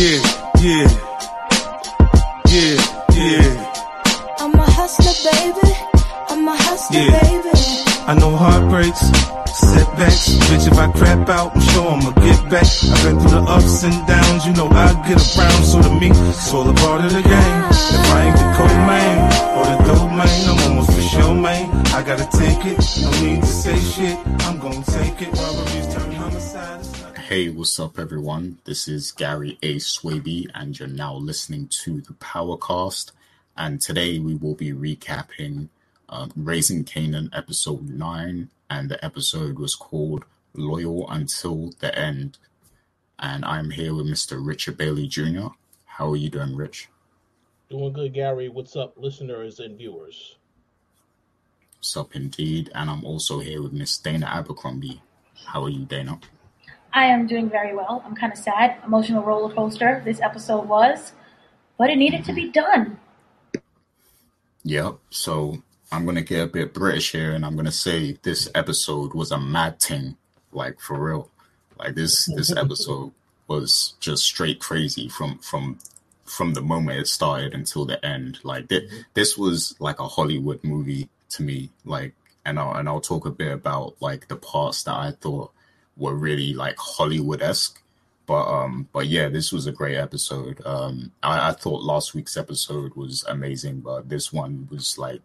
Yeah, yeah, yeah, yeah. I'm a hustler, baby. I'm a hustler, Yeah. baby. I know heartbreaks, setbacks. Bitch, if I crap out, I'm sure I'ma get back. I've been through the ups and downs, you know I get around. So to me, it's all a part of the game. If I ain't the co-main or the domain, I'm almost for sure, man. I gotta take it, no need to say shit. I'm gonna take it. Robberies turn homicide. Hey, what's up, everyone? This is Gary A. Swaby, and you're now listening to the Powercast. And today we will be recapping um, Raising Kanan episode 9, and the episode was called Loyal Until the End. And I'm here with Mr. Richard Bailey Jr. How are you doing, Rich? Doing good, Gary. What's up, listeners and viewers? What's up, indeed? And I'm also here with Miss Dana Abercrombie. How are you, Dana? I am doing very well. I'm kind of sad. Emotional roller coaster this episode was, but it needed to be done. Yep. So I'm gonna get a bit British here, and I'm gonna say this episode was a mad thing, like for real. Like this this episode was just straight crazy from from from the moment it started until the end. Like th- mm-hmm. this was like a Hollywood movie to me. Like, and I'll and I'll talk a bit about like the parts that I thought were really like Hollywood esque. But um, but yeah, this was a great episode. Um, I, I thought last week's episode was amazing, but this one was like,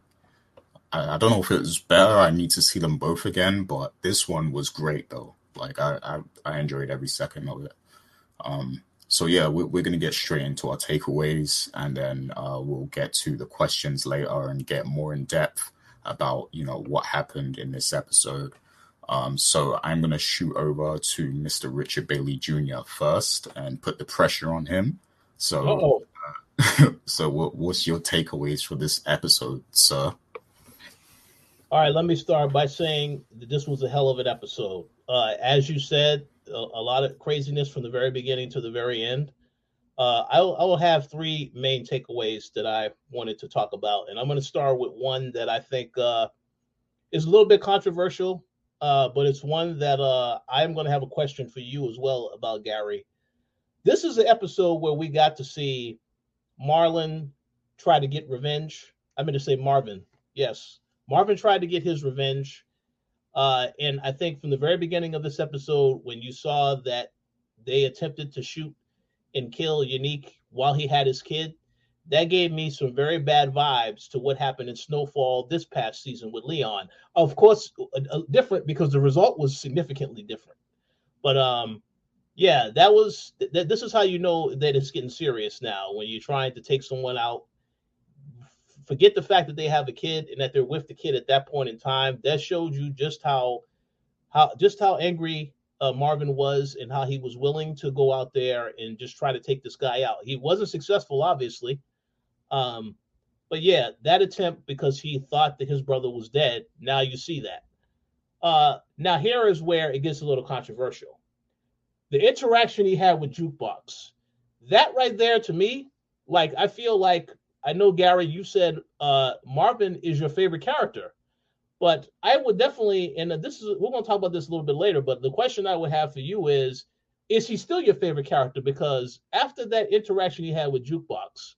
I, don't know if it was better. I need to see them both again, but this one was great though. Like I, I, I enjoyed every second of it. Um, so yeah, we're, we're gonna get straight into our takeaways, and then uh, we'll get to the questions later and get more in depth about you know what happened in this episode. Um, so I'm going to shoot over to Mr. Richard Bailey Jr. first and put the pressure on him. So, Oh, so what, what's your takeaways for this episode, sir? all right. Let me start by saying that this was a hell of an episode. Uh, as you said, a, a lot of craziness from the very beginning to the very end. Uh, I, will- I will have three main takeaways that I wanted to talk about, and I'm going to start with one that I think uh, is a little bit controversial, uh, but it's one that uh, I'm going to have a question for you as well about Gary. This is an episode where we got to see Marlon try to get revenge. I meant to say Marvin. Yes, Marvin tried to get his revenge. Uh, and I think from the very beginning of this episode, when you saw that they attempted to shoot and kill Unique while he had his kid, that gave me some very bad vibes to what happened in Snowfall this past season with Leon. Of course, uh, uh, different because the result was significantly different. But um, yeah, that was th- this is how you know that it's getting serious now when you're trying to take someone out. Forget the fact that they have a kid and that they're with the kid at that point in time. That showed you just how how just how angry uh, Marvin was and how he was willing to go out there and just try to take this guy out. He wasn't successful, obviously. Um, but yeah, that attempt because he thought that his brother was dead. Now you see that. Uh, now here is where it gets a little controversial. The interaction he had with Jukebox, that right there to me, like I feel like I know Gary, you said uh, Marvin is your favorite character, but I would definitely, and this is we're going to talk about this a little bit later. But the question I would have for you is, is he still your favorite character? Because after that interaction he had with Jukebox,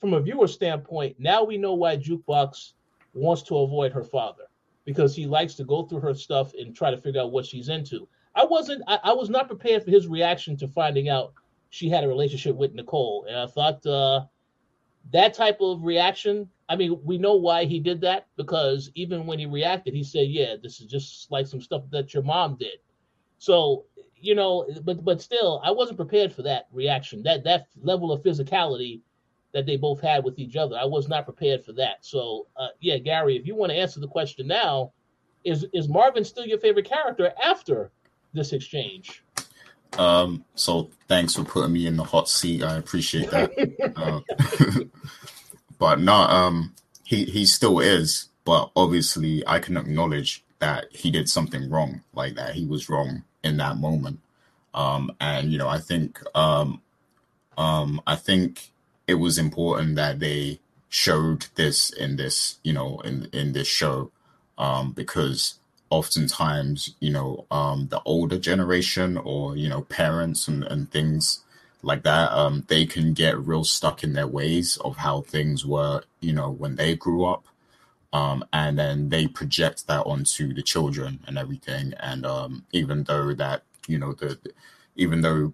from a viewer standpoint, now we know why Jukebox wants to avoid her father because he likes to go through her stuff and try to figure out what she's into. I wasn't, I, I was not prepared for his reaction to finding out she had a relationship with Nicole, and I thought uh, that type of reaction. I mean, we know why he did that because even when he reacted, he said, "Yeah, this is just like some stuff that your mom did." So you know, but but still, I wasn't prepared for that reaction. That that level of physicality that they both had with each other. I was not prepared for that. So, uh, yeah, Gary, if you want to answer the question now, is is Marvin still your favorite character after this exchange? Um, so thanks for putting me in the hot seat. I appreciate that. uh, but no, um, he he still is. But obviously, I can acknowledge that he did something wrong, like that he was wrong in that moment. Um, and you know, I think um, um, I think it was important that they showed this in this, you know, in in this show, um, because oftentimes, you know, um, the older generation or you know, parents and and things like that. Um, they can get real stuck in their ways of how things were, you know, when they grew up. Um, and then they project that onto the children and everything. And um, even though that, you know, the even though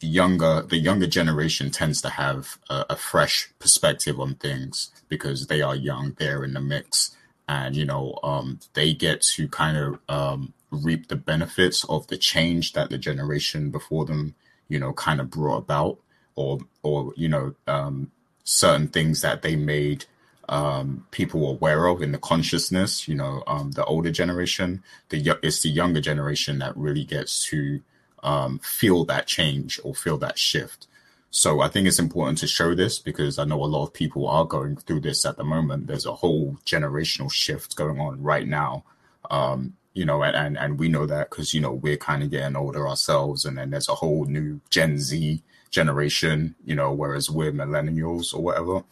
the younger the younger generation tends to have a, a fresh perspective on things because they are young, they're in the mix, and you know, um, they get to kind of um, reap the benefits of the change that the generation before them, you know, kind of brought about, or or you know, um, certain things that they made um, people aware of in the consciousness. You know, um, the older generation, the it's the younger generation that really gets to um, feel that change or feel that shift. So I think it's important to show this because I know a lot of people are going through this at the moment. There's a whole generational shift going on right now. Um, you know, and, and, and we know that because, you know, we're kind of getting older ourselves. And then there's a whole new Gen Z generation, you know, whereas we're millennials or whatever.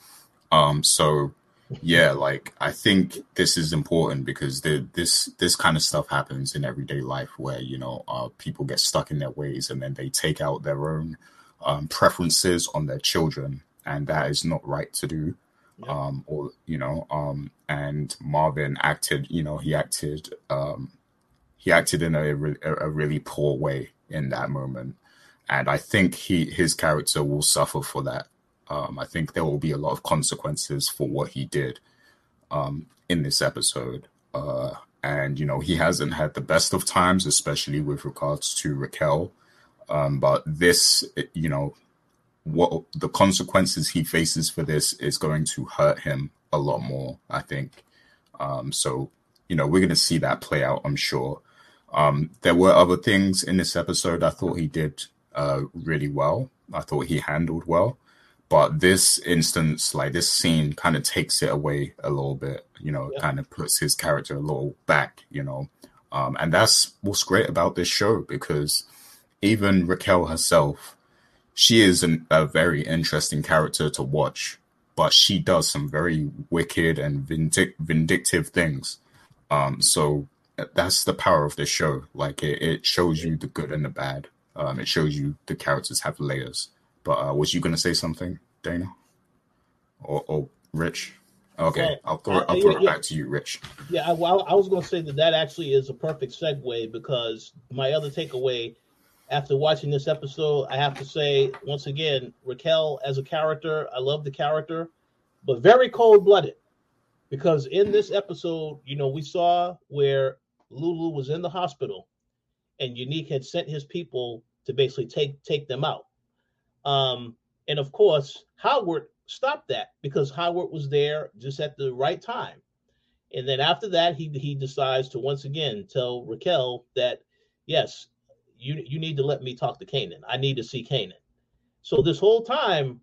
Um, so yeah, like I think this is important because the, this this kind of stuff happens in everyday life where you know uh, people get stuck in their ways and then they take out their own um, preferences on their children, and that is not right to do. Yep. Um, or you know, um, and Marvin acted, you know, he acted, um, he acted in a, a really poor way in that moment, and I think he his character will suffer for that um, I think there will be a lot of consequences for what he did um, in this episode. Uh, and, you know, he hasn't had the best of times, especially with regards to Raquel. Um, but this, you know, what the consequences he faces for this is going to hurt him a lot more, I think. Um, so, you know, we're going to see that play out, I'm sure. Um, there were other things in this episode I thought he did uh, really well. I thought he handled well. But this instance, like this scene, kind of takes it away a little bit. You know, yeah. kind of puts his character a little back. You know, um, and that's what's great about this show because even Raquel herself, she is an, a very interesting character to watch, but she does some very wicked and vindic- vindictive things. Um, so that's the power of this show. Like it, it shows you the good and the bad. Um, it shows you the characters have layers. But uh, was you going to say something, Dana, or, or Rich? Okay, well, I'll throw, I'll throw yeah, it back to you, Rich. Yeah, I, well, I was going to say that that actually is a perfect segue because my other takeaway after watching this episode, I have to say once again, Raquel as a character, I love the character, but very cold blooded. Because in this episode, you know, we saw where Lulu was in the hospital, and Unique had sent his people to basically take take them out. Um, and of course, Howard stopped that because Howard was there just at the right time. And then after that, he he decides to once again tell Raquel that yes, you you need to let me talk to Kanan. I need to see Kanan. So this whole time,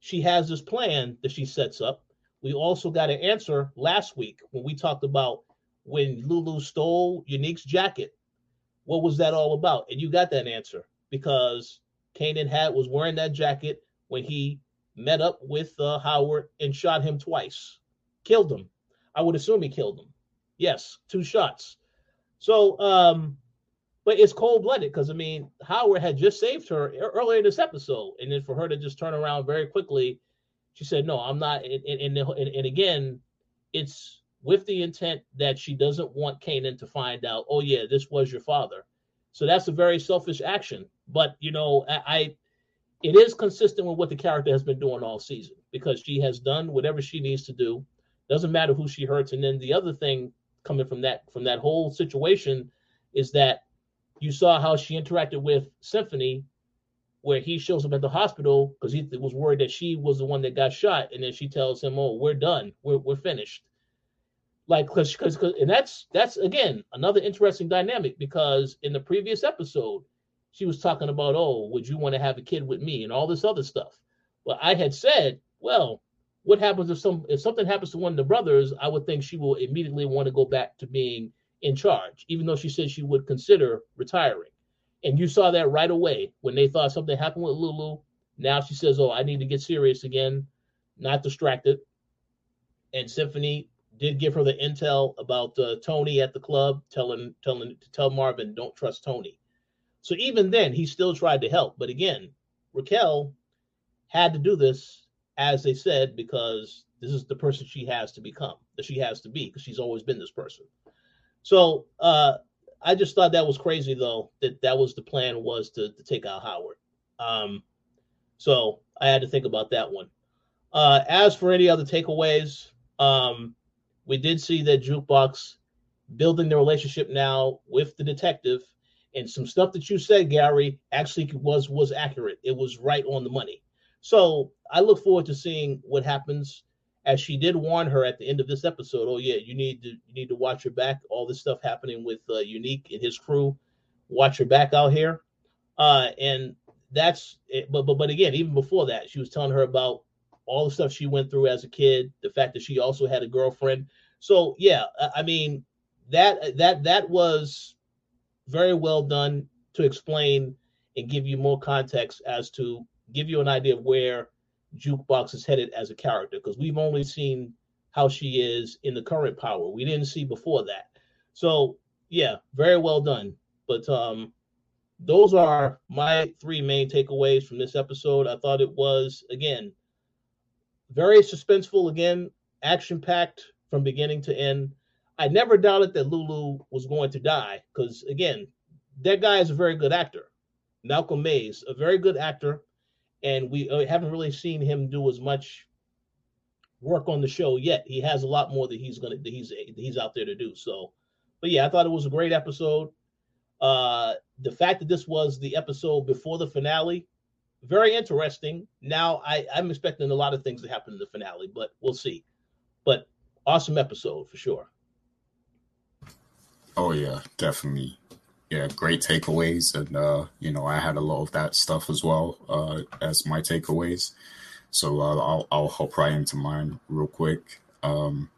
she has this plan that she sets up. We also got an answer last week when we talked about when Lulu stole Unique's jacket. What was that all about? And you got that answer because Kanan had was wearing that jacket when he met up with uh, Howard and shot him twice, killed him. I would assume he killed him. Yes, two shots. So, um, but it's cold blooded because I mean Howard had just saved her earlier in this episode, and then for her to just turn around very quickly, she said, "No, I'm not." And, and, and, and again, it's with the intent that she doesn't want Kanan to find out. Oh yeah, this was your father. So that's a very selfish action. But you know, I, I it is consistent with what the character has been doing all season because she has done whatever she needs to do. Doesn't matter who she hurts. And then the other thing coming from that from that whole situation is that you saw how she interacted with Symphony, where he shows up at the hospital because he was worried that she was the one that got shot, and then she tells him, "Oh, we're done. We're we're finished." Like because because and that's that's again another interesting dynamic because in the previous episode she was talking about oh would you want to have a kid with me? and all this other stuff. Well i had said well what happens if some if something happens to one of the brothers i would think she will immediately want to go back to being in charge even though she said she would consider retiring. And you saw that right away when they thought something happened with lulu. Now she says oh i need to get serious again not distracted. And symphony did give her the intel about uh, Tony at the club, telling telling to tell Marvin don't trust Tony. So even then, he still tried to help. But again, Raquel had to do this, as they said, because this is the person she has to become, that she has to be, because she's always been this person. So uh, I just thought that was crazy, though, that that was the plan was to, to take out Howard. Um, so I had to think about that one. Uh, as for any other takeaways, um, we did see that Jukebox building the relationship now with the detective, and some stuff that you said, Gary, actually was was accurate. It was right on the money. So I look forward to seeing what happens. As she did warn her at the end of this episode, oh yeah, you need to you need to watch your back. All this stuff happening with uh, Unique and his crew, watch your back out here. Uh, and that's it. But but but again, even before that, she was telling her about all the stuff she went through as a kid, the fact that she also had a girlfriend. So yeah, I mean that that that was very well done to explain and give you more context as to give you an idea of where Jukebox is headed as a character because we've only seen how she is in the current power. We didn't see before that. So yeah, very well done. But um those are my three main takeaways from this episode. I thought it was again very suspenseful again, action packed from beginning to end. I never doubted that Lulu was going to die because again, that guy is a very good actor. Malcolm Mays, a very good actor and we uh, haven't really seen him do as much work on the show yet. He has a lot more that he's gonna that he's that he's out there to do. So, but yeah, I thought it was a great episode. Uh, the fact that this was the episode before the finale, very interesting. Now I I'm expecting a lot of things to happen in the finale, but we'll see. But awesome episode for sure. Oh yeah, definitely yeah, great takeaways, and uh, you know, I had a lot of that stuff as well uh, as my takeaways. So uh, I'll I'll hop right into mine real quick. Um,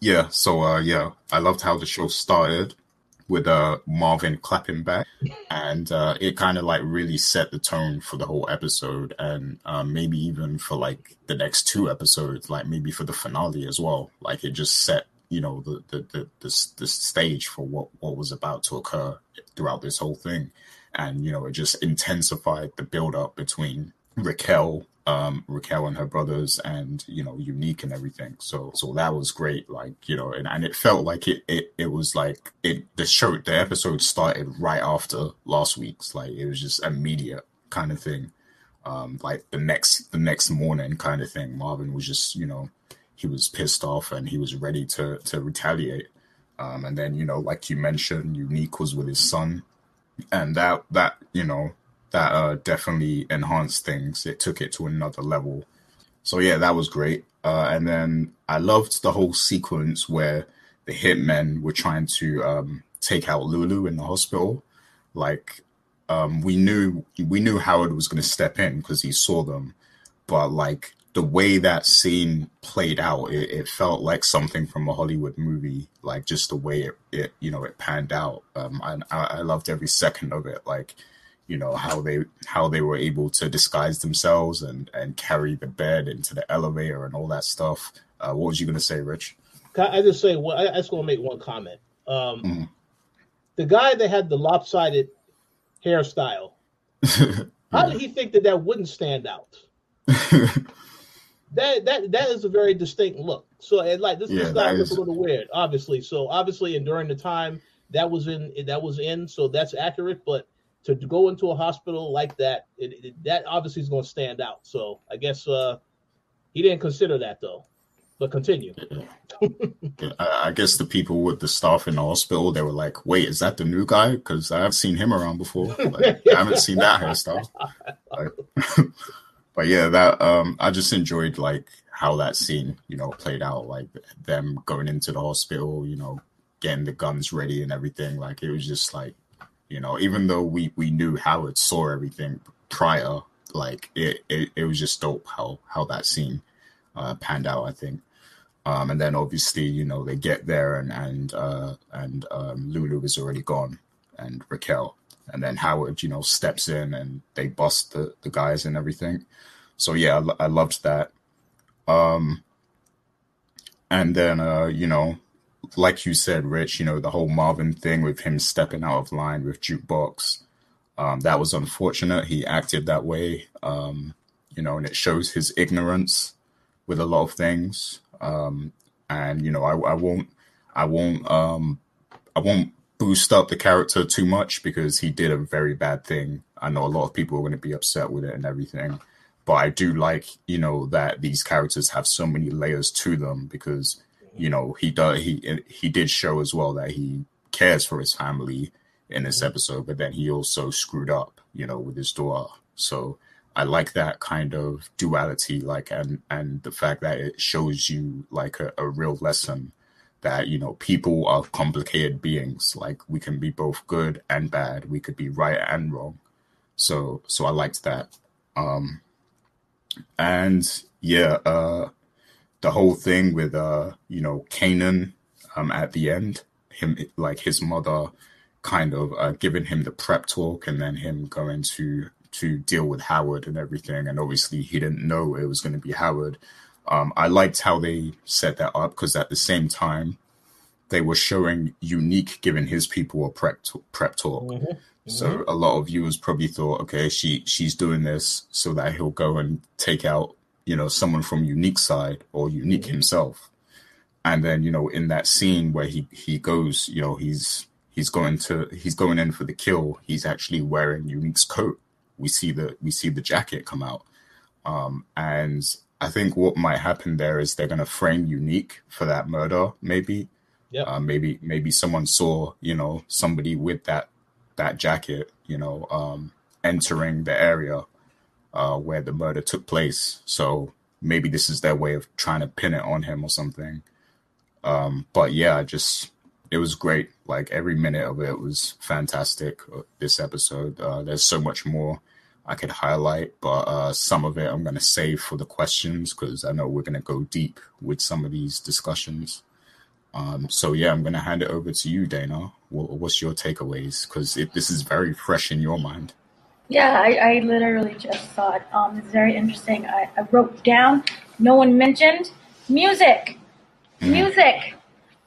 yeah, so uh, yeah, I loved how the show started with uh, Marvin clapping back, and uh, it kind of like really set the tone for the whole episode, and uh, maybe even for like the next two episodes, like maybe for the finale as well. Like it just set you know the the the, the, the stage for what what was about to occur throughout this whole thing, and you know it just intensified the build up between Raquel, um, Raquel and her brothers, and you know Unique and everything. So so that was great. Like you know, and, and it felt like it it it was like it the show the episode started right after last week's. Like it was just immediate kind of thing. Um, like the next the next morning kind of thing. Marvin was just you know he was pissed off and he was ready to to retaliate. Um, and then you know, like you mentioned, Unique was with his son, and that that you know that uh, definitely enhanced things. It took it to another level. So yeah, that was great. Uh, and then I loved the whole sequence where the hitmen were trying to um, take out Lulu in the hospital. Like um, we knew we knew Howard was going to step in because he saw them, but like the way that scene played out, it, it, felt like something from a Hollywood movie. Like just the way it, it you know, it panned out. Um, I, I loved every second of it. Like, you know, how they how they were able to disguise themselves and and carry the bed into the elevator and all that stuff. Uh, what was you gonna say, Rich? I just say? Well, I, I just want to make one comment. Um, mm. The guy that had the lopsided hairstyle, how did he think that that wouldn't stand out? that that that is a very distinct look. So and like this, yeah, this guy looks a little weird, obviously. So obviously, and during the time that was in that was in, so that's accurate. But to, go into a hospital like that, it, it, that obviously is going to stand out. So I guess uh, he didn't consider that though. But continue. I guess the people with the staff in the hospital, they were like, "Wait, is that the new guy? Because I've seen him around before. Like, I haven't seen that hairstyle." Like, but yeah, that um, I just enjoyed like how that scene, you know, played out. Like them going into the hospital, you know, getting the guns ready and everything. Like it was just like, you know, even though we we knew Howard saw everything prior, like it it, it was just dope how how that scene uh, panned out. I think. Um, and then obviously, you know, they get there and and uh, and um, Lulu is already gone, and Raquel, and then Howard, you know, steps in and they bust the, the guys and everything. So yeah, I, I loved that. Um, and then uh, you know, like you said, Rich, you know, the whole Marvin thing with him stepping out of line with jukebox. Um, that was unfortunate. He acted that way, um, you know, and it shows his ignorance with a lot of things. Um, and you know, I, I won't, I won't, um, I won't boost up the character too much because he did a very bad thing. I know a lot of people are going to be upset with it and everything, but I do like, you know, that these characters have so many layers to them because, you know, he does he he did show as well that he cares for his family in this episode, but then he also screwed up, you know, with his daughter. So I like that kind of duality, like and and the fact that it shows you like a, a real lesson that you know people are complicated beings. Like we can be both good and bad. We could be right and wrong. So so I liked that. Um and yeah, uh the whole thing with uh, you know, Kanan um at the end, him like his mother kind of uh, giving him the prep talk and then him going to to deal with Howard and everything. And obviously, he didn't know it was going to be Howard. Um, I liked how they set that up because at the same time, they were showing Unique giving his people a prep t- prep talk. Mm-hmm. Mm-hmm. So a lot of viewers probably thought, okay, she she's doing this so that he'll go and take out you know someone from Unique side or Unique mm-hmm. himself. And then you know in that scene where he he goes, you know he's he's going to he's going in for the kill. He's actually wearing Unique's coat we see the we see the jacket come out. Um, and I think what might happen there is they're going to frame Unique for that murder, maybe. Yeah. Uh, maybe maybe someone saw you know somebody with that that jacket, you know, um, entering the area uh, where the murder took place. So maybe this is their way of trying to pin it on him or something. Um, but yeah, just it was great. Like every minute of it was fantastic. Uh, this episode, uh, there's so much more I could highlight, but uh, some of it I'm going to save for the questions because I know we're going to go deep with some of these discussions. Um, so yeah, I'm going to hand it over to you, Dana. what's your takeaways? Because this is very fresh in your mind. Yeah, I, I literally just saw it. um, it's very interesting. I, I, wrote down. No one mentioned music. Mm. Music.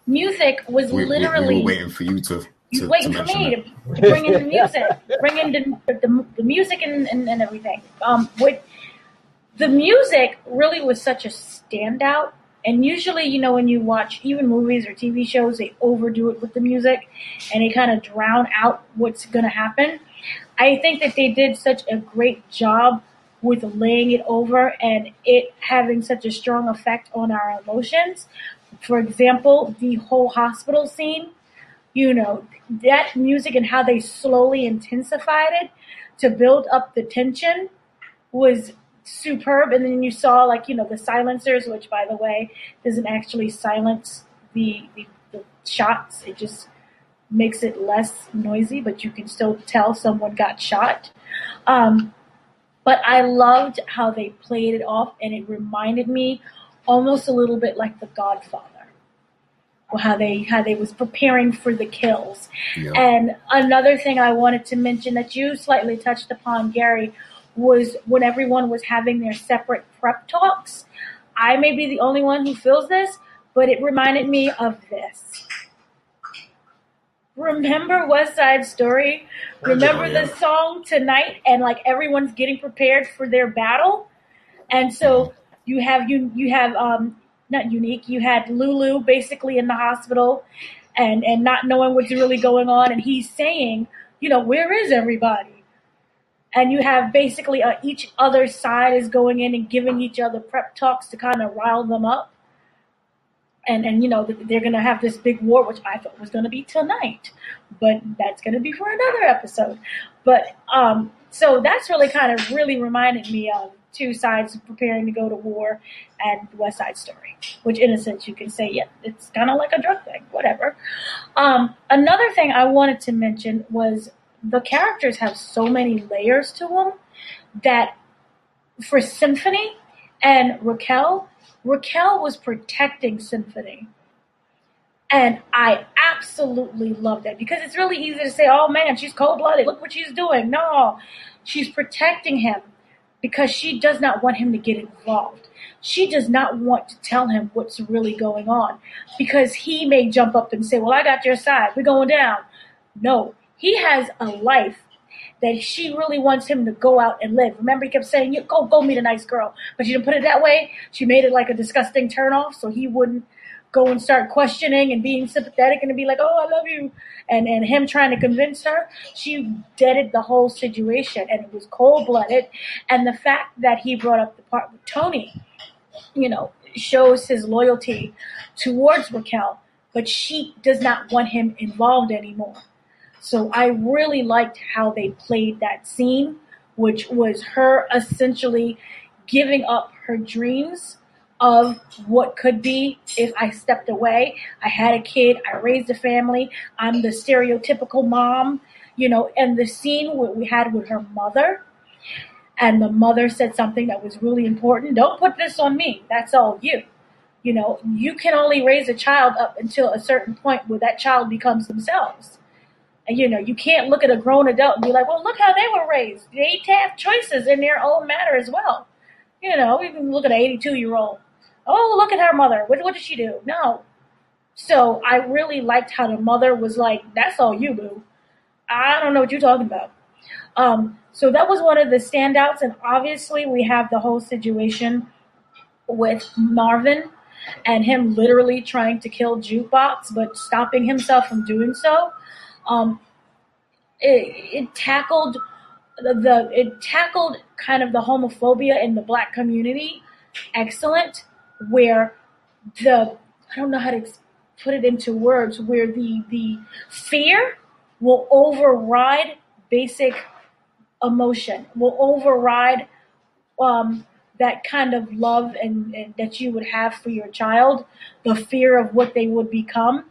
Music was we, literally. We, we were waiting for you to to, waiting to for me to, to, bring in the music, bring in the, the, the music and, and, and, everything. Um, with the music really was such a standout. And usually, you know, when you watch even movies or TV shows, they overdo it with the music and they kind of drown out what's going to happen. I think that they did such a great job with laying it over and it having such a strong effect on our emotions. For example, the whole hospital scene you know, that music and how they slowly intensified it to build up the tension was superb. And then you saw like, you know, the silencers, which by the way, doesn't actually silence the, the, the shots. It just makes it less noisy, but you can still tell someone got shot. Um, but I loved how they played it off and it reminded me almost a little bit like The Godfather how they how they was preparing for the kills. Yeah. And another thing I wanted to mention that you slightly touched upon, Gary, was when everyone was having their separate prep talks. I may be the only one who feels this, but it reminded me of this. Remember West Side Story? Remember the song tonight and like everyone's getting prepared for their battle? And so you have you you have um not unique. You had Lulu basically in the hospital and, and not knowing what's really going on. And he's saying, you know, where is everybody? And you have basically uh, each other side is going in and giving each other prep talks to kind of rile them up. And, and you know they're to have this big war, which I thought was to be tonight, but that's to be for another episode. But um, so that's really kind of really reminded me of two sides preparing to go to war and West Side Story, which in a sense you can say, yeah, it's kind of like a drug thing, whatever. Um, another thing I wanted to mention was the characters have so many layers to them that for Symphony and Raquel, Raquel was protecting Symphony. And I absolutely love that because it's really easy to say, oh man, she's cold blooded. Look what she's doing. No, she's protecting him because she does not want him to get involved. She does not want to tell him what's really going on because he may jump up and say, Well, I got your side. We're going down. No, he has a life that she really wants him to go out and live. Remember, he kept saying, "You go, go meet a nice girl," but she didn't put it that way. She made it like a disgusting turnoff, so he wouldn't go and start questioning and being sympathetic and be like, "Oh, I love you," and and him trying to convince her. She deaded the whole situation, and it was cold blooded. And the fact that he brought up the part with Tony, you know, shows his loyalty towards Raquel, but she does not want him involved anymore. So I really liked how they played that scene, which was her essentially giving up her dreams of what could be if I stepped away. I had a kid, I raised a family, I'm the stereotypical mom, you know, and the scene what we had with her mother. And the mother said something that was really important. Don't put this on me. That's all you. You know, you can only raise a child up until a certain point where that child becomes themselves. You know, you can't look at a grown adult and be like, well, look how they were raised. They have choices in their own matter as well. You know, you can look at an 82 year old. Oh, look at her mother. What, what did she do? No. So I really liked how the mother was like, that's all you, boo. I don't know what you're talking about. Um, so that was one of the standouts. And obviously, we have the whole situation with Marvin and him literally trying to kill Jukebox, but stopping himself from doing so. Um, it, it tackled the, the it tackled kind of the homophobia in the black community. Excellent where the I don't know how to put it into words where the the fear will override basic emotion will override um, that kind of love and, and that you would have for your child the fear of what they would become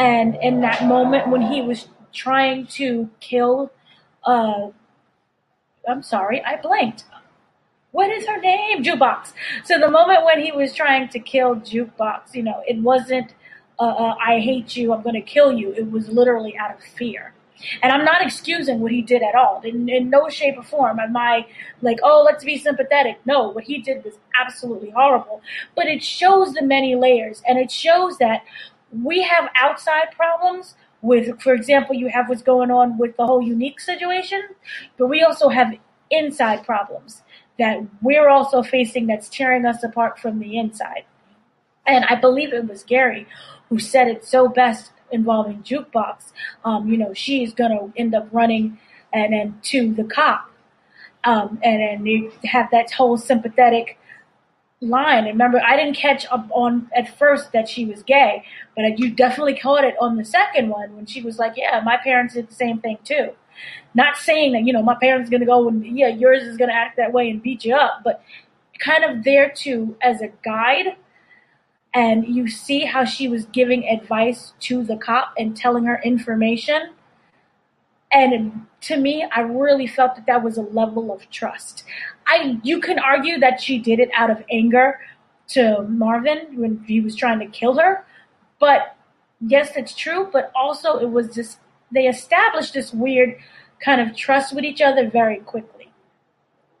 and in that moment when he was trying to kill, uh, I'm sorry, I blanked. What is her name? Jukebox. So the moment when he was trying to kill Jukebox, you know, it wasn't, uh, uh, I hate you, I'm going to kill you. It was literally out of fear. And I'm not excusing what he did at all. In, in no shape or form am I like, oh, let's be sympathetic. No, what he did was absolutely horrible. But it shows the many layers and it shows that we have outside problems with, for example, you have what's going on with the whole unique situation, but we also have inside problems that we're also facing that's tearing us apart from the inside. And I believe it was Gary who said it so best involving jukebox. Um, you know, she's gonna end up running and then to the cop, um, and then you have that whole sympathetic line. And remember, I didn't catch up on at first that she was gay, but you definitely caught it on the second one when she was like, "Yeah, my parents did the same thing too." Not saying that you know my parents are gonna go and yeah, yours is gonna act that way and beat you up, but kind of there too as a guide. And you see how she was giving advice to the cop and telling her information. And to me, I really felt that that was a level of trust. I you can argue that she did it out of anger to Marvin when he was trying to kill her, but yes, it's true. But also, it was just they established this weird kind of trust with each other very quickly,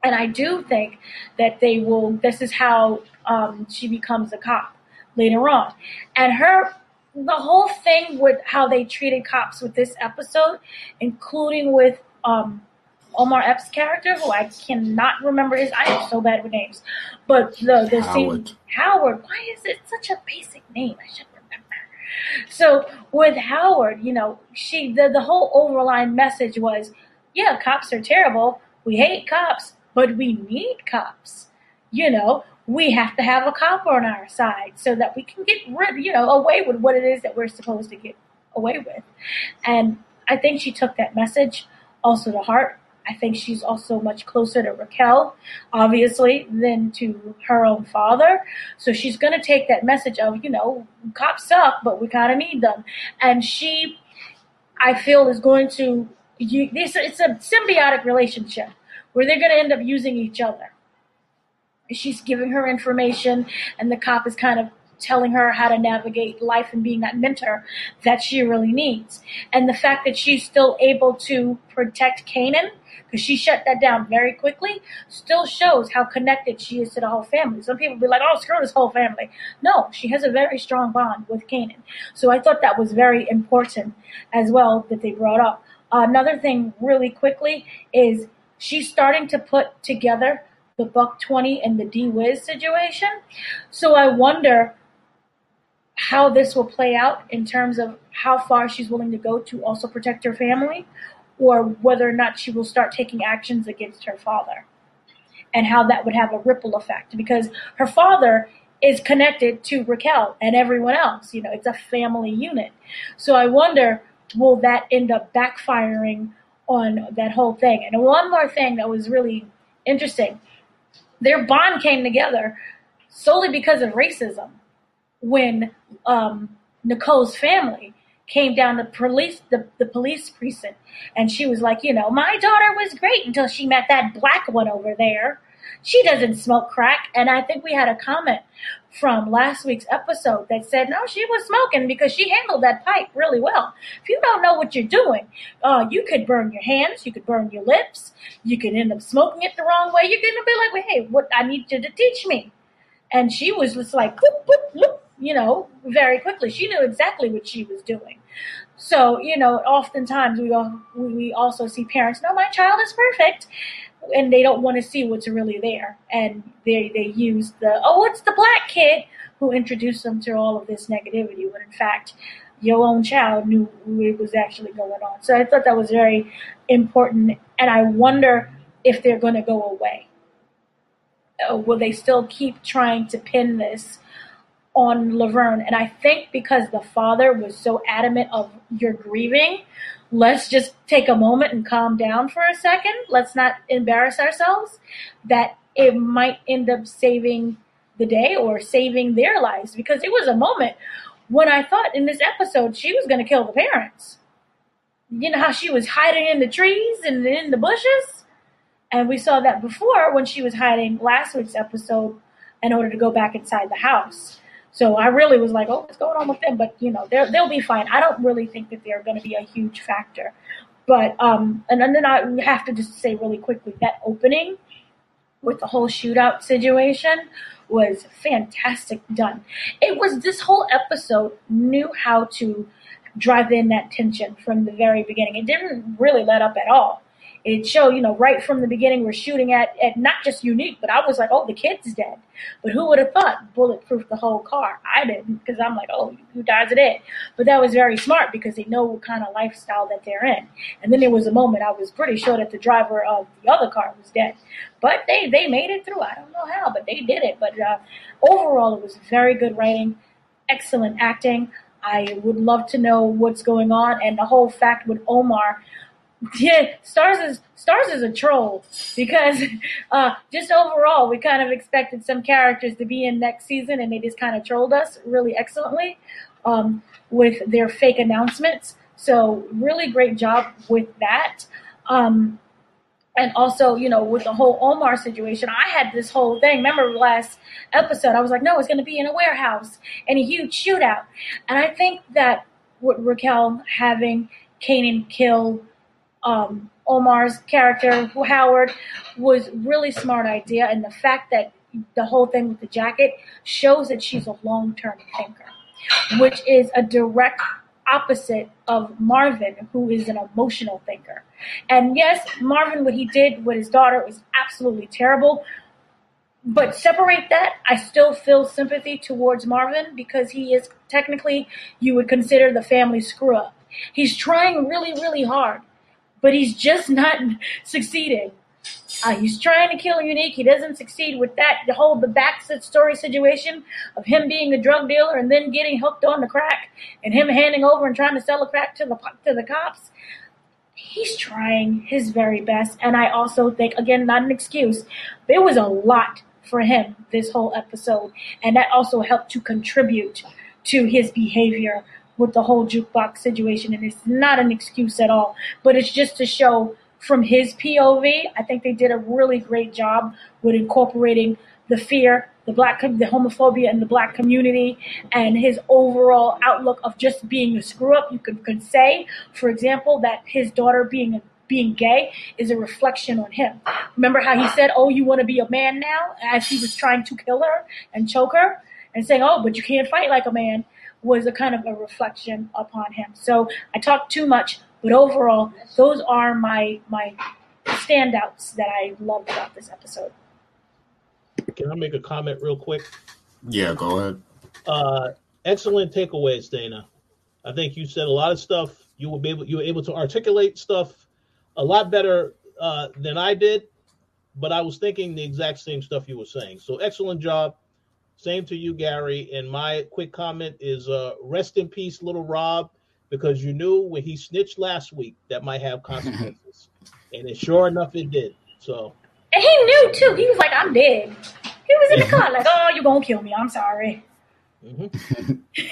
and I do think that they will. This is how um, she becomes a cop later on, and her the whole thing with how they treated cops with this episode, including with um, Omar Epps' character, who I cannot remember his. I am so bad with names, but the the Howard. scene Howard. Why is it such a basic name? I should remember. So with Howard, you know, she the the whole overline message was, yeah, cops are terrible. We hate cops, but we need cops. You know, we have to have a cop on our side so that we can get rid, you know, away with what it is that we're supposed to get away with. And I think she took that message also to heart. I think she's also much closer to Raquel, obviously, than to her own father. So she's going to take that message of, you know, cops suck, but we kind of need them. And she, I feel, is going to, you, this, it's a symbiotic relationship where they're going to end up using each other. She's giving her information, and the cop is kind of telling her how to navigate life and being that mentor that she really needs. And the fact that she's still able to protect Kanan, because she shut that down very quickly, still shows how connected she is to the whole family. Some people be like, oh, screw this whole family. No, she has a very strong bond with Kanan. So I thought that was very important as well that they brought up. another thing really quickly is she's starting to put together the Buck 20 and the D Wiz situation. So I wonder how this will play out in terms of how far she's willing to go to also protect her family or whether or not she will start taking actions against her father and how that would have a ripple effect because her father is connected to Raquel and everyone else. You know, it's a family unit. So I wonder, will that end up backfiring on that whole thing? And one more thing that was really interesting their bond came together solely because of racism when um, Nicole's family came down to police the, the police precinct and she was like, you know, my daughter was great until she met that black one over there. She doesn't smoke crack. And I think we had a comment from last week's episode that said, no, she was smoking because she handled that pipe really well. If you don't know what you're doing, uh, you could burn your hands, you could burn your lips, you could end up smoking it the wrong way. You're going to be like, well, hey, what I need you to teach me. And she was just like, boop, boop, boop, you know, very quickly. She knew exactly what she was doing. So, you know, oftentimes we, all, we also see parents, no, my child is perfect and they don't want to see what's really there. And they they use the oh, it's the black kid who introduced them to all of this negativity. When in fact, your own child knew what was actually going on. So I thought that was very important, and I wonder if they're going to go away. Uh, will they still keep trying to pin this on Laverne? And I think because the father was so adamant of you're grieving, let's just take a moment and calm down for a second. Let's not embarrass ourselves. That it might end up saving the day or saving their lives because it was a moment when I thought in this episode she was going to kill the parents. You know how she was hiding in the trees and in the bushes? And we saw that before when she was hiding last week's episode in order to go back inside the house. So I really was like, oh, what's going on with them? But you know, they'll they'll be fine. I don't really think that they're going to be a huge factor. But um, and then I have to just say really quickly that opening with the whole shootout situation was fantastic done. It was this whole episode knew how to drive in that tension from the very beginning. It didn't really let up at all it showed, you know, right from the beginning, we're shooting at, at not just Unique, but I was like, oh, the kid's dead. But who would have thought bulletproof the whole car? I didn't, because I'm like, oh, who dies it? But that was very smart because they know what kind of lifestyle that they're in. And then there was a moment I was pretty sure that the driver of the other car was dead. But they, they made it through. I don't know how, but they did it. But uh, overall, it was very good writing, excellent acting. I would love to know what's going on. And the whole fact with Omar, yeah, Starz is Starz is a troll because uh, just overall we kind of expected some characters to be in next season and they just kind of trolled us really excellently um, with their fake announcements. So really great job with that. Um, and also, you know, with the whole Omar situation, I had this whole thing. Remember last episode, I was like, no, it's going to be in a warehouse and a huge shootout. And I think that with Raquel having Kanan kill um, Omar's character, Howard, was really smart idea, and the fact that the whole thing with the jacket shows that she's a long-term thinker, which is a direct opposite of Marvin, who is an emotional thinker. And yes, Marvin, what he did with his daughter was absolutely terrible. But separate that, I still feel sympathy towards Marvin because he is technically, you would consider the family screw up. He's trying really, really hard but he's just not succeeding. Uh, he's trying to kill Unique. He doesn't succeed with that. The whole the back story situation of him being a drug dealer and then getting hooked on the crack and him handing over and trying to sell the crack to the to the cops. He's trying his very best, and I also think again not an excuse. It was a lot for him this whole episode, and that also helped to contribute to his behavior with the whole jukebox situation, and it's not an excuse at all, but it's just to show from his POV. I think they did a really great job with incorporating the fear, the black, the homophobia, and the black community, and his overall outlook of just being a screw up. You could, could say, for example, that his daughter being a being gay is a reflection on him. Remember how he said, "Oh, you want to be a man now?" as he was trying to kill her and choke her, and saying, "Oh, but you can't fight like a man." Was a kind of a reflection upon him. So I talked too much. But overall, those are my my standouts that I loved about this episode. Can I make a comment real quick? Yeah, go ahead. Uh, excellent takeaways, Dana. I think you said a lot of stuff. You were able you were able to articulate stuff a lot better uh, than I did, but I was thinking the exact same stuff you were saying. So excellent job. Same to you, Gary. And my quick comment is uh, rest in peace, little Rob, because you knew when he snitched last week that might have consequences. and it sure enough it did. So And he knew too. He was like, I'm dead. He was in the car, like, oh, you're gonna kill me. I'm sorry. mhm.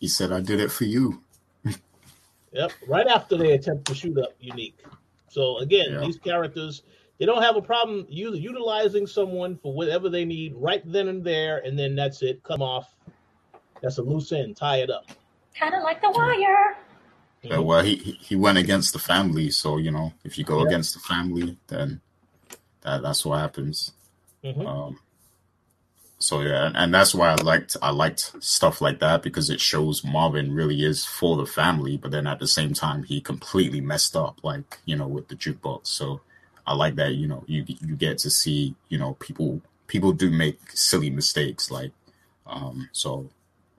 He said, "I did it for you." Yep. Right after they attempt to shoot up Unique. So again, Yeah. these characters they don't have a problem u- utilizing someone for whatever they need right then and there, and then that's it. Come off. That's a loose end. Tie it up. Kinda like the wire. Yeah, well, he he- he went against the family, so you know, if you go Yeah. against the family, then that that's what happens. Mhm. Um, so yeah, and, and that's why I liked I liked stuff like that because it shows Marvin really is for the family, but then at the same time he completely messed up, like you know, with the jukebox. So I like that you know you you get to see you know people people do make silly mistakes, like um, so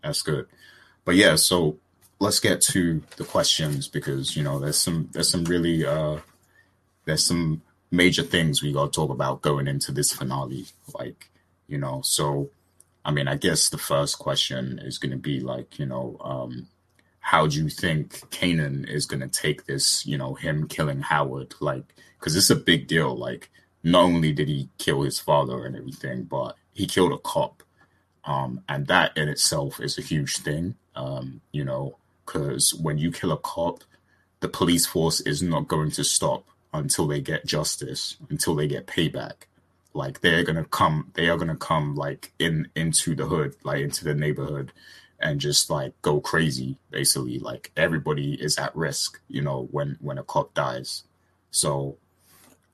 that's good. But yeah, so let's get to the questions because you know there's some there's some really uh there's some major things we got to talk about going into this finale like you know so i mean i guess the first question is to be like you know um how do you think Kanan is going to take this you know him killing howard like because it's a big deal like not only did he kill his father and everything but he killed a cop um and that in itself is a huge thing um you know because when you kill a cop the police force is not going to stop until they get justice, until they get payback. Like they're gonna come, they are gonna come like in into the hood, like into the neighborhood, and just like go crazy. Basically, like everybody is at risk, you know, when when a cop dies. So,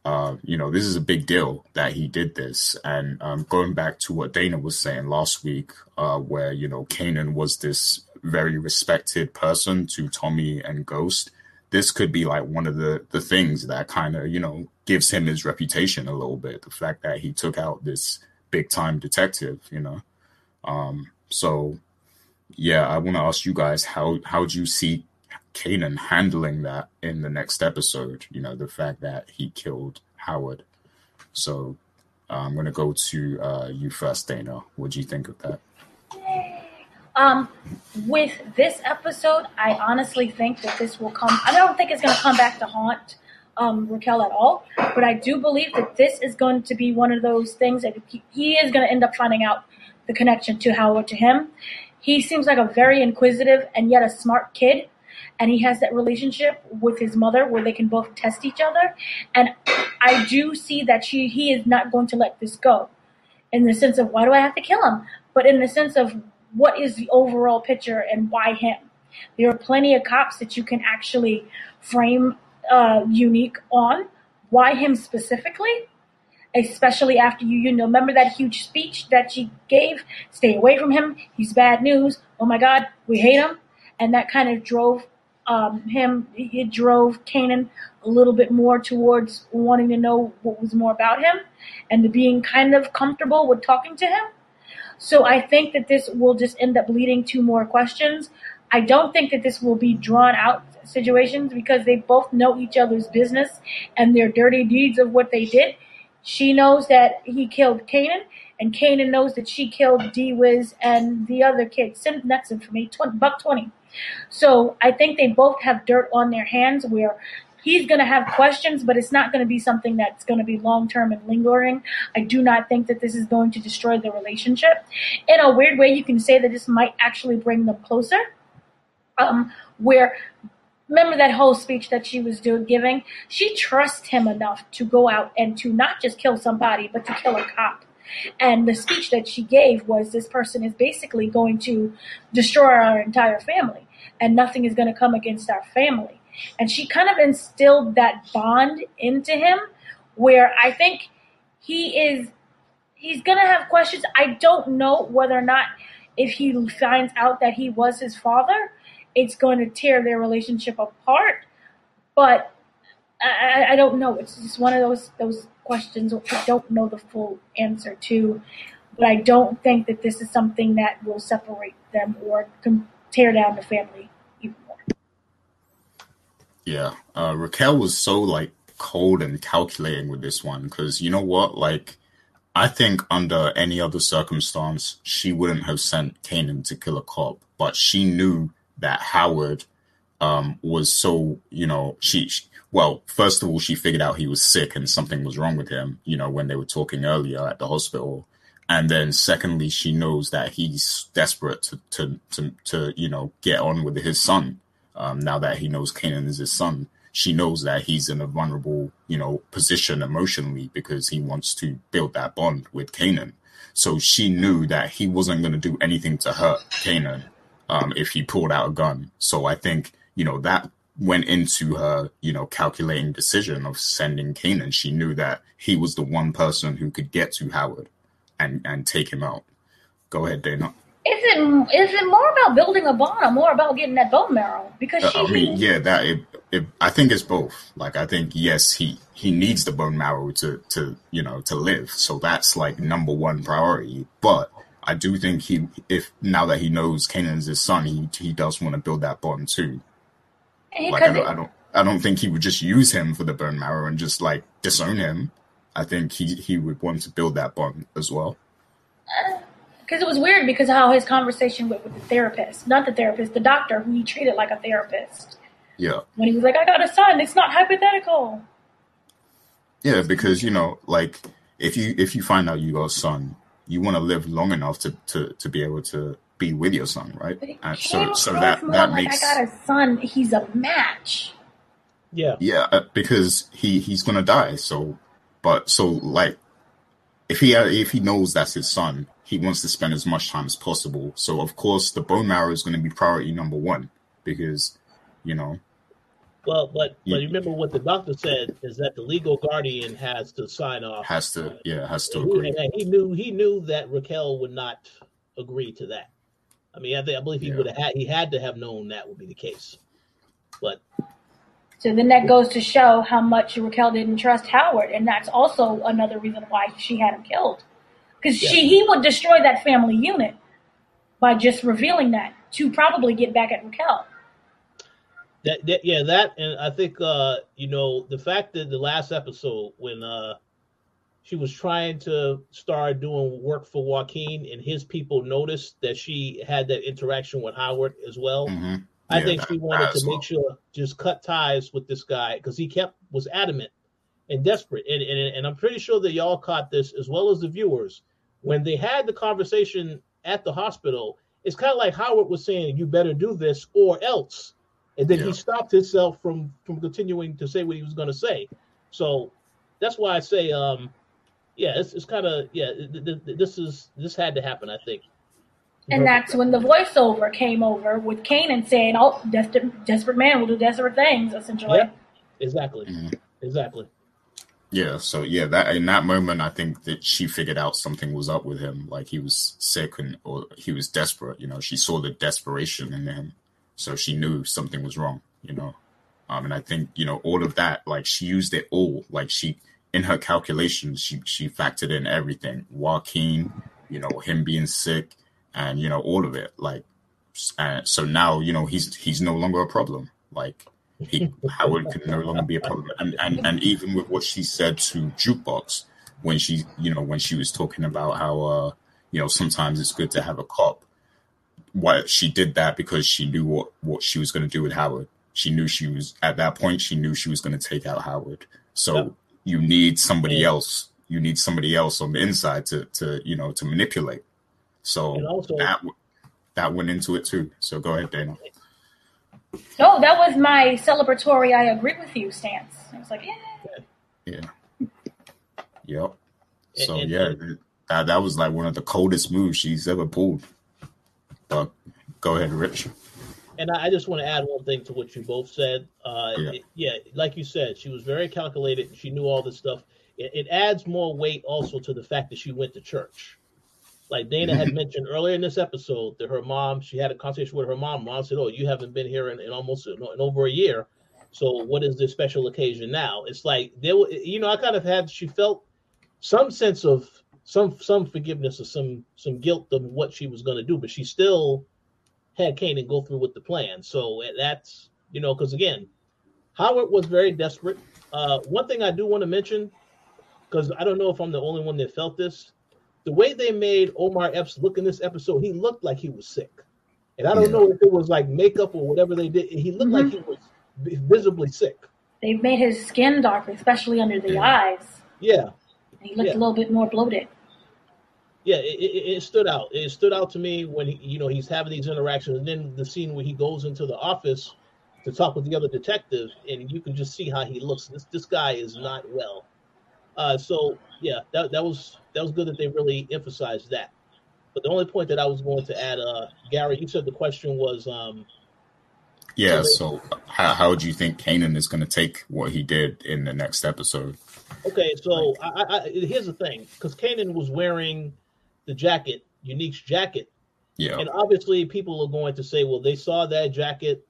uh, you know, this is a big deal that he did this. And um, going back to what Dana was saying last week, uh, where you know Kanan was this very respected person to Tommy and Ghost this could be like one of the the things that kind of you know gives him his reputation a little bit the fact that he took out this big time detective you know um so yeah i want to ask you guys how how do you see Kanan handling that in the next episode you know the fact that he killed howard so uh, i'm going to go to uh you first dana what do you think of that Um, with this episode, I honestly think that this will come. I don't think it's going to come back to haunt um, Raquel at all, but I do believe that this is going to be one of those things that he, he is going to end up finding out the connection to Howard to him. He seems like a very inquisitive and yet a smart kid, and he has that relationship with his mother where they can both test each other. And I do see that she he is not going to let this go, in the sense of why do I have to kill him, but in the sense of what is the overall picture and why him. There are plenty of cops that you can actually frame uh, unique on. Why him specifically? Especially after you, you know, remember that huge speech that she gave? Stay away from him. He's bad news. Oh my God, we hate him. And that kind of drove um, him, it drove Kanan a little bit more towards wanting to know what was more about him and to being kind of comfortable with talking to him. So I think that this will just end up leading to more questions. I don't think that this will be drawn out situations because they both know each other's business and their dirty deeds of what they did. She knows that he killed Kanan, and Kanan knows that she killed D Wiz and the other kid. Sim, Sim for me, 20, Buck 20. So I think they both have dirt on their hands where he's going to have questions, but it's not going to be something that's going to be long term and lingering. I do not think that this is going to destroy the relationship. In a weird way, you can say that this might actually bring them closer. Um, where remember that whole speech that she was doing giving? She trusts him enough to go out and to not just kill somebody, but to kill a cop. And the speech that she gave was this person is basically going to destroy our entire family, and nothing is going to come against our family. And she kind of instilled that bond into him where I think he is he's going to have questions. I don't know whether or not if he finds out that he was his father, it's going to tear their relationship apart. But I, I don't know. It's just one of those those questions I don't know the full answer to. But I don't think that this is something that will separate them or tear down the family even more. Yeah, uh, Raquel was so like cold and calculating with this one because you know what, like. I think under any other circumstance, she wouldn't have sent Kanan to kill a cop, but she knew that Howard um, was so, you know, she, she, well, first of all, she figured out he was sick and something was wrong with him, you know, when they were talking earlier at the hospital. And then secondly, she knows that he's desperate to, to, to, to you know, get on with his son. Um, now that he knows Kanan is his son, she knows that he's in a vulnerable, you know, position emotionally because he wants to build that bond with Kanan. So she knew that he wasn't going to do anything to hurt Kanan um, if he pulled out a gun. So I think, you know, that went into her, you know, calculating decision of sending Kanan. She knew that he was the one person who could get to Howard and, and take him out. Go ahead, Dana. Is it is it more about building a bond or more about getting that bone marrow? Because she, Uh, I mean, yeah, that it, it, I think it's both. Like, I think yes, he he needs the bone marrow to to you know to live. So that's like number one priority. But I do think he, if now that he knows Kanan's his son, he he does want to build that bond too. Like, I don't, I don't, I don't think he would just use him for the bone marrow and just like disown him. I think he he would want to build that bond as well. Uh, because it was weird because of how his conversation went with the therapist, not the therapist, the doctor who he treated like a therapist. Yeah. When he was like, "I got a son. It's not hypothetical." Yeah, because you know, like if you if you find out you got a son, you want to live long enough to to to be able to be with your son, right? And so so that that like makes I got a son. He's a match. Yeah. yeah uh, because he he's gonna die. So, but so like if he if he knows that's his son, he wants to spend as much time as possible. So of course the bone marrow is going to be priority number one because you know Well, but Yeah. but remember what the doctor said is that the legal guardian has to sign off. has to yeah has to agree. he, and he knew he knew that Raquel would not agree to that. I mean, I think I believe he Yeah. would have had he had to have known that would be the case. But So then that goes to show how much Raquel didn't trust Howard, and that's also another reason why she had him killed. Because Yeah. she he would destroy that family unit by just revealing that to probably get back at Raquel. That, that yeah, that and I think uh, you know, the fact that the last episode when uh she was trying to start doing work for Joaquin and his people noticed that she had that interaction with Howard as well. hmm I Yeah, think that- she wanted to well. make sure just cut ties with this guy because he kept was adamant and desperate. And, and and I'm pretty sure that y'all caught this as well as the viewers when they had the conversation at the hospital. It's kind of like Howard was saying, "You better do this or else," and then Yeah. he stopped himself from from continuing to say what he was going to say. So that's why I say, um, yeah, it's, it's kind of yeah. th- th- th- This is this had to happen. I think. And that's when the voiceover came over with Kanan saying, "Oh, desperate, desperate man will do desperate things." Essentially, Yeah. exactly, Mhm. exactly. Yeah, so yeah, that in that moment, I think that she figured out something was up with him. Like he was sick and or he was desperate. You know, she saw the desperation in him, so she knew something was wrong. You know, um, and I think you know all of that. Like she used it all. Like she in her calculations, she she factored in everything. Joaquin, you know, him being sick, and you know all of it. Like, and so now you know he's he's no longer a problem. Like he Howard can no longer be a problem. And and and even with what she said to Jukebox when she you know when she was talking about how uh you know sometimes it's good to have a cop. Why she did that because she knew what what she was going to do with Howard. She knew she was at that point. She knew she was going to take out Howard. So Yep. you need somebody Yeah. else. You need somebody else on the inside to to you know to manipulate. So also- that that went into it too. So go ahead, Dana. no, that was my celebratory. I agree with you stance. I was like, yeah. Yeah. Yep. So yeah, that that was like one of the coldest moves she's ever pulled. But go ahead, Rich. And I I just want to add one thing to what you both said. Uh, Yeah. it- yeah, like you said, she was very calculated. She knew all this stuff. It, it adds more weight also to the fact that she went to church. Like Dana had mentioned earlier in this episode that her mom, she had a conversation with her mom. Mom said, "Oh, you haven't been here in, in almost in, in over a year. So what is this special occasion now?" It's like there, were, you know, I kind of had. She felt some sense of some some forgiveness or some some guilt of what she was going to do, but she still had Kanan go through with the plan. So that's you know, because again, Howard was very desperate. Uh, one thing I do want to mention, because I don't know if I'm the only one that felt this, the way they made Omar Epps look in this episode, he looked like he was sick. And I don't Yeah. know if it was like makeup or whatever they did. He looked like he was visibly sick. They've made his skin darker, especially under the eyes. Yeah, He looked Yeah. a little bit more bloated. yeah, it, it, it stood out. It stood out to me when he, you know he's having these interactions, and then the scene where he goes into the office to talk with the other detective, and you can just see how he looks. This this guy is not well. Uh, so yeah, that that was that was good that they really emphasized that. But the only point that I was going to add, uh, Gary, you said the question was, um, Yeah. So So how how do you think Kanan is going to take what he did in the next episode? Okay, so I, I, here's the thing, because Kanan was wearing the jacket, Unique's jacket, Yeah. and obviously people are going to say, well, they saw that jacket.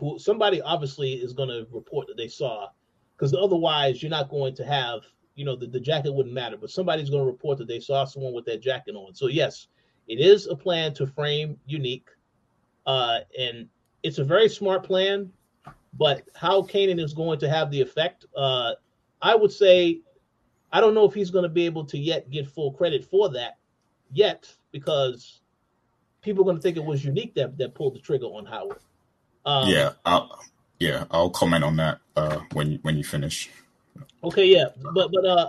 Who somebody obviously is going to report that they saw, because otherwise you're not going to have, you know, the, the jacket wouldn't matter. But somebody's going to report that they saw someone with that jacket on. So yes, it is a plan to frame Unique, uh, and it's a very smart plan. But how Kanan is going to have the effect, uh, I would say, I don't know if he's going to be able to yet get full credit for that yet because people are going to think it was unique that that pulled the trigger on Howard. Um, yeah. I'll, yeah. I'll comment on that uh, when you, when you finish. Okay. Yeah. But but uh,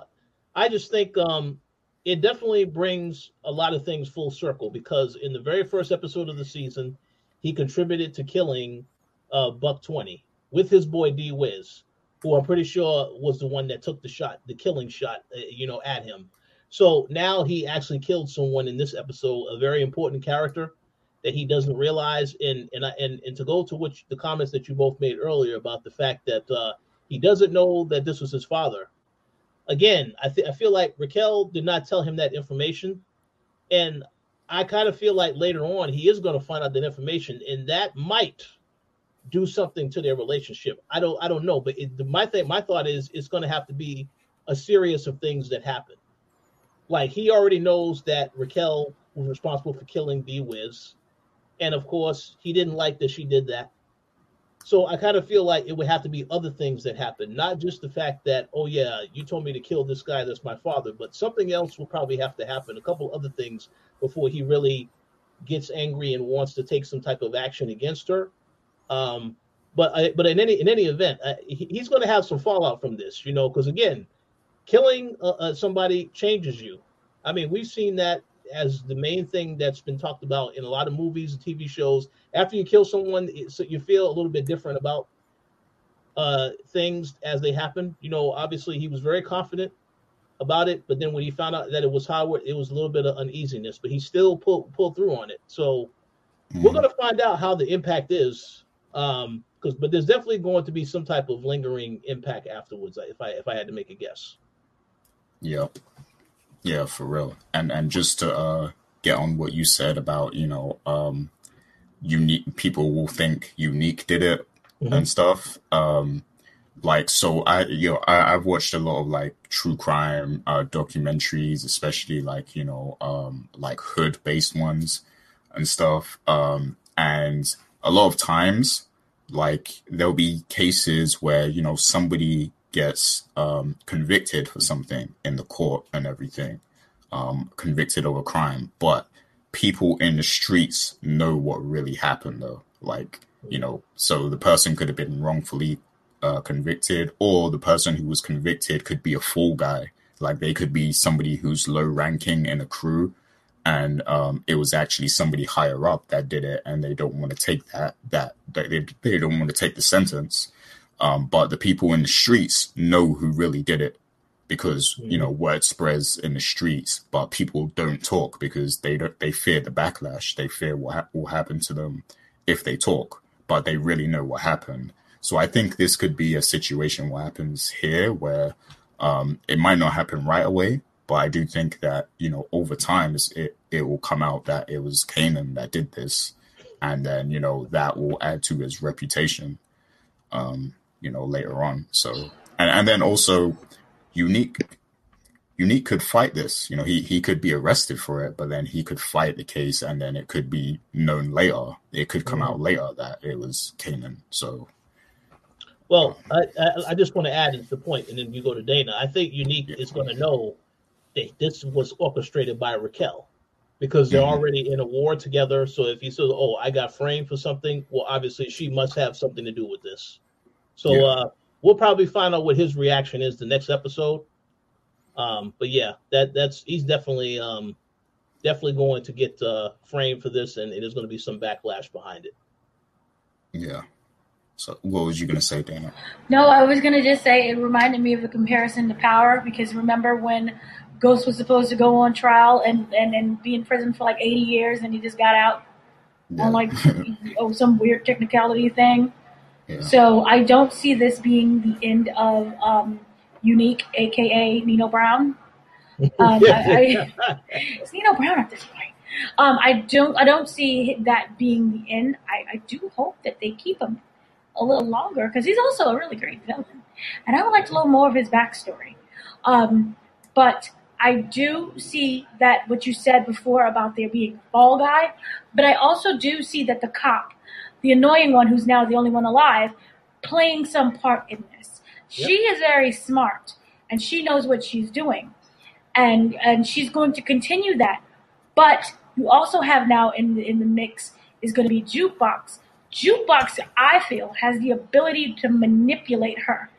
I just think um, it definitely brings a lot of things full circle because in the very first episode of the season, he contributed to killing uh, Buck Twenty with his boy D Wiz, who I'm pretty sure was the one that took the shot, the killing shot, uh, you know, at him. So now he actually killed someone in this episode, a very important character that he doesn't realize. And and and and to go to which the comments that you both made earlier about the fact that uh, he doesn't know that this was his father. Again, I th- I feel like Raquel did not tell him that information, and I kind of feel like later on he is going to find out that information, and that might do something to their relationship. I don't I don't know, but it, my thing my thought is it's going to have to be a series of things that happen. Like he already knows that Raquel was responsible for killing D Wiz, and of course he didn't like that she did that. So I kind of feel like it would have to be other things that happen, not just the fact that oh yeah you told me to kill this guy that's my father, but something else will probably have to happen, a couple other things before he really gets angry and wants to take some type of action against her. Um, but I, but in any in any event, he, he's going to have some fallout from this, you know, because again, killing uh, uh, somebody changes you. I mean, we've seen that as the main thing that's been talked about in a lot of movies and TV shows. After you kill someone, it, so you feel a little bit different about uh, things as they happen. You know, obviously he was very confident about it, but then when he found out that it was Howard, it was a little bit of uneasiness, but he still pulled pulled through on it. So we're going to find out how the impact is um because but there's definitely going to be some type of lingering impact afterwards if i if i had to make a guess Yep. Yeah, for real. And and just to uh get on what you said about, you know, um unique people will think unique did it Mhm. and stuff. Um like so I you know, I, I've watched a lot of like true crime uh documentaries, especially like, you know, um like hood based ones and stuff. Um and a lot of times like there'll be cases where, you know, somebody gets um convicted for something in the court and everything, um, convicted of a crime, but people in the streets know what really happened though. Like, you know, so the person could have been wrongfully uh, convicted, or the person who was convicted could be a fall guy. Like they could be somebody who's low ranking in a crew, and um, it was actually somebody higher up that did it, and they don't want to take that that they they, don't want to take the sentence. Um, but the people in the streets know who really did it because you know word spreads in the streets, but people don't talk because they don't they fear the backlash. They fear what ha- will happen to them if they talk, but they really know what happened. So I think this could be a situation what happens here where um, it might not happen right away, But I do think that you know over time it it will come out that it was Kanan that did this, and then you know that will add to his reputation, um, you know later on. So and and then also unique Unique could fight this. You know, he he could be arrested for it, but then he could fight the case, and then it could be known later. It could come out later that it was Kanan. So, well, I, I, I just want to add to the point, and then you go to Dana. I think Unique yeah. is going to know that this was orchestrated by Raquel because they're mm-hmm. already in a war together. So if he says, "Oh, I got framed for something," well, obviously she must have something to do with this. So yeah. uh, we'll probably find out what his reaction is the next episode. Um, but yeah, that that's he's definitely um, definitely going to get uh, framed for this, and, and there's going to be some backlash behind it. Yeah. So, what was you going to say, Dana? No, I was going to just say it reminded me of a comparison to Power because remember when Ghost was supposed to go on trial and, and, and be in prison for like 80 years and he just got out yeah. on like oh, some weird technicality thing. Yeah. So I don't see this being the end of um, Unique, aka Nino Brown. Um, I, I, it's Nino Brown at this point. Um, I don't I don't see that being the end. I, I do hope that they keep him a little longer because he's also a really great villain, and I would like to know more of his backstory. Um, but I do see that what you said before about there being a fall guy, but I also do see that the cop, the annoying one who's now the only one alive, playing some part in this. She is very smart and she knows what she's doing. And and she's going to continue that. But you also have now in the in the mix is going to be jukebox. Jukebox, I feel, has the ability to manipulate her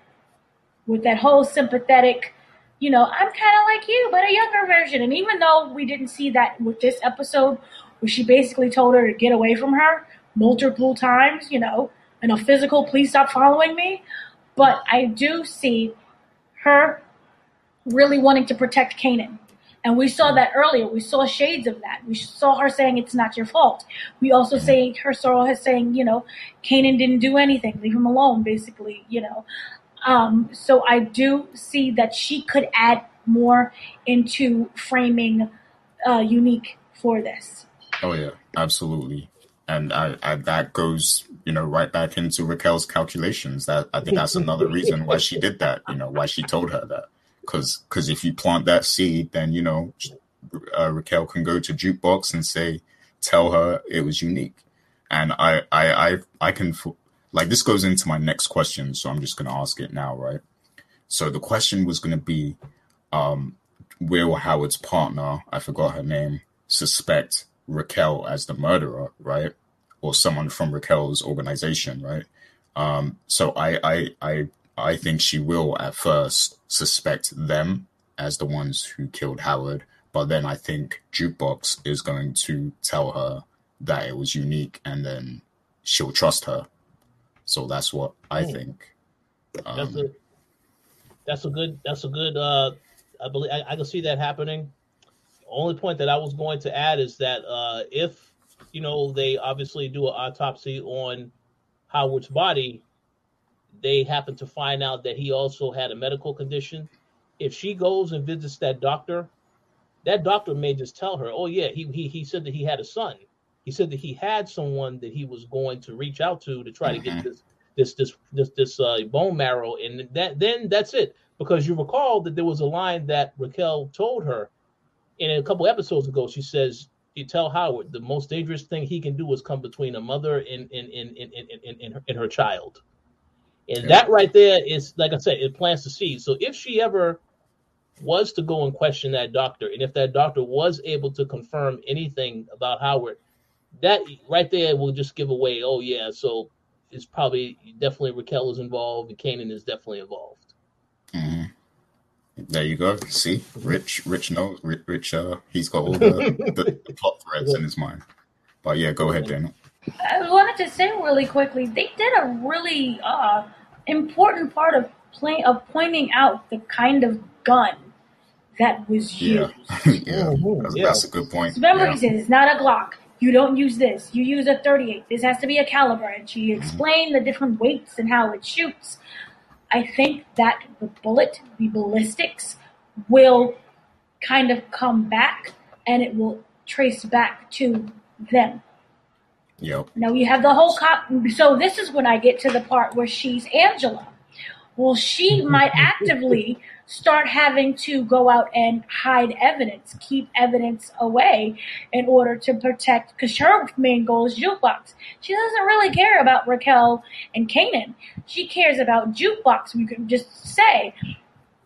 with that whole sympathetic, you know, I'm kind of like you, but a younger version. And even though we didn't see that with this episode, where she basically told her to get away from her multiple times, you know, in a physical, please stop following me. But I do see her really wanting to protect Kanan. And we saw that earlier. We saw shades of that. We saw her saying it's not your fault. We also see her sorrow has saying, you know, Kanan didn't do anything. Leave him alone, basically, you know. Um, so I do see that she could add more into framing uh, unique for this. Oh yeah, absolutely and I, I, that goes you know right back into Raquel's calculations. That I think that's another reason why she did that. You know why she told her that because because if you plant that seed, then you know uh, Raquel can go to jukebox and say tell her it was unique, and I I I, I can like this goes into my next question, so I'm just gonna ask it now, right? So the question was gonna be, um, will Howard's partner, I forgot her name, suspect Raquel as the murderer, right? Or someone from Raquel's organization, right? Um, so I, I, I, I think she will at first suspect them as the ones who killed Howard, but then I think Jukebox is going to tell her that it was unique, and then she'll trust her. So that's what I hmm. think. Um, that's a that's a good that's a good. Uh, I believe I, I can see that happening only point that I was going to add is that uh, if you know they obviously do an autopsy on Howard's body, they happen to find out that he also had a medical condition. If she goes and visits that doctor, that doctor may just tell her, "Oh yeah, he he he said that he had a son. He said that he had someone that he was going to reach out to to try mm-hmm. to get mm-hmm. this this this this this uh, bone marrow, and that then that's it." Because you recall that there was a line that Raquel told her and a couple episodes ago, she says, "You tell Howard the most dangerous thing he can do is come between a mother and and and and, and, and, and, her, and her child." And yeah. that right there is, like I said, it plants the seed. So if she ever was to go and question that doctor, and if that doctor was able to confirm anything about Howard, that right there will just give away, oh yeah, so it's probably definitely Raquel is involved, and Kanan is definitely involved. Mm-hmm. There you go. See, Rich, Rich knows. Rich, uh, he's got all the, the, the plot threads in his mind. But yeah, go ahead, Daniel. I wanted to say really quickly, they did a really uh, important part of play, of pointing out the kind of gun that was used. Yeah, yeah. That's, yeah. that's, a good point. remember, yeah. he says it's not a Glock. You don't use this. You use a 38. This has to be a caliber. And she mm-hmm. explained the different weights and how it shoots. I think that the bullet, the ballistics, will kind of come back and it will trace back to them. Yep. Now you have the whole cop. So this is when I get to the part where she's Angela. Well, she might actively start having to go out and hide evidence, keep evidence away in order to protect, because her main goal is Jukebox. She doesn't really care about Raquel and Kanan. She cares about Jukebox, we could just say.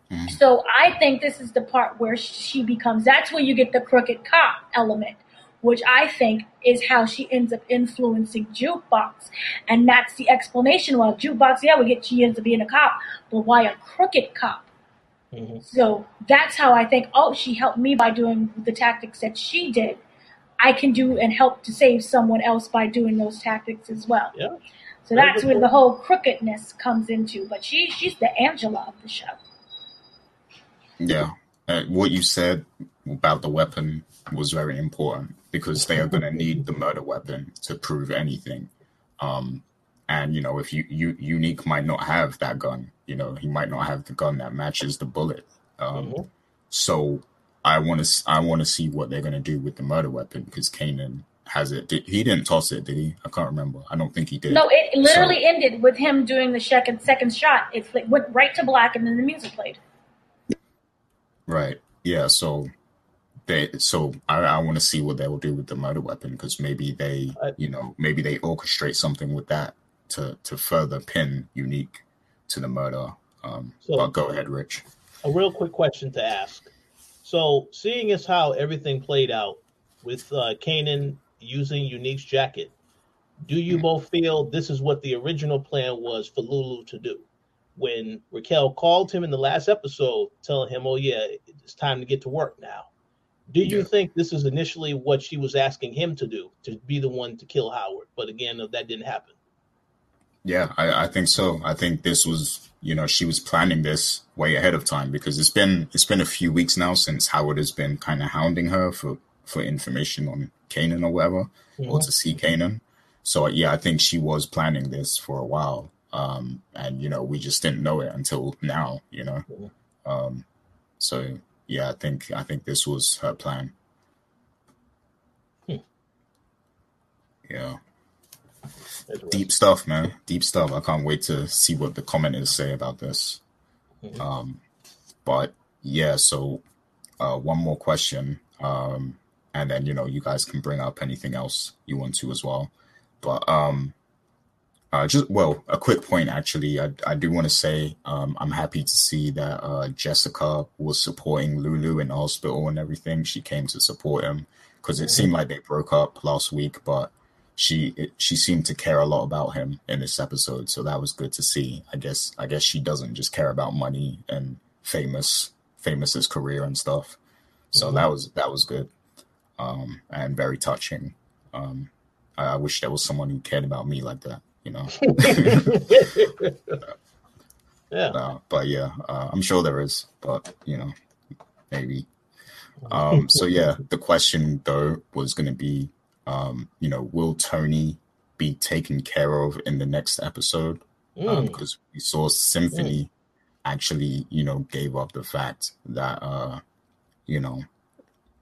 Mm. So I think this is the part where she becomes, that's where you get the crooked cop element, which I think is how she ends up influencing Jukebox. And that's the explanation why Jukebox, yeah, we get she ends up being a cop, but why a crooked cop? Mhm. So that's how I think, oh, she helped me by doing the tactics that she did. I can do and help to save someone else by doing those tactics as well. Yeah. So that's where the whole crookedness comes into. But she she's the Angela of the show. Yeah. Uh, what you said about the weapon was very important because they are going to need the murder weapon to prove anything. Um, and you know, if you, you unique might not have that gun, you know, he might not have the gun that matches the bullet. Um, Mhm. So I want to I want to see what they're going to do with the murder weapon because Kanan has it. Did, he didn't toss it, did he? I can't remember. I don't think he did. No, it literally ended with him doing the second second shot. It went right to black, and then the music played. Right. Yeah. So they. So I, I want to see what they will do with the murder weapon because maybe they, I- you know, maybe they orchestrate something with that to to further pin unique to the murder. Um, So- but go ahead, Rich. a real quick question to ask. So, seeing as how everything played out with uh, Kanan using Unique's jacket, do you both feel this is what the original plan was for Lulu to do? When Raquel called him in the last episode, telling him, "Oh yeah, it's time to get to work now." Do you Yeah. think this is initially what she was asking him to do, to be the one to kill Howard? But again, that didn't happen. Yeah, I, I think so. I think this was, you know, she was planning this way ahead of time because it's been it's been a few weeks now since Howard has been kind of hounding her for for information on Kanan or whatever, or to see Kanan. So yeah, I think she was planning this for a while, um, and you know, we just didn't know it until now, you know. Mhm. Um, so yeah, I think I think this was her plan. Hmm. Yeah. Deep stuff, man. Deep stuff. I can't wait to see what the commenters say about this. Mhm. Um, but yeah, so uh, one more question, um, and then you know you guys can bring up anything else you want to as well. But um, uh, just well, a quick point actually. I I do want to say um, I'm happy to see that uh, Jessica was supporting Lulu in hospital and everything. She came to support him because it seemed like they broke up last week, but she it, she seemed to care a lot about him in this episode, so that was good to see. I guess I guess she doesn't just care about money and famous famous's career and stuff. So Mhm. that was that was good, um, and very touching. Um, I, I wish there was someone who cared about me like that, you know. yeah. Uh, but yeah, uh, I'm sure there is, but you know, maybe. Um, so yeah, the question though was going to be, um, you know, will Tony be taken care of in the next episode? Mm. Because we saw Symphony actually, you know, gave up the fact that, uh, you know,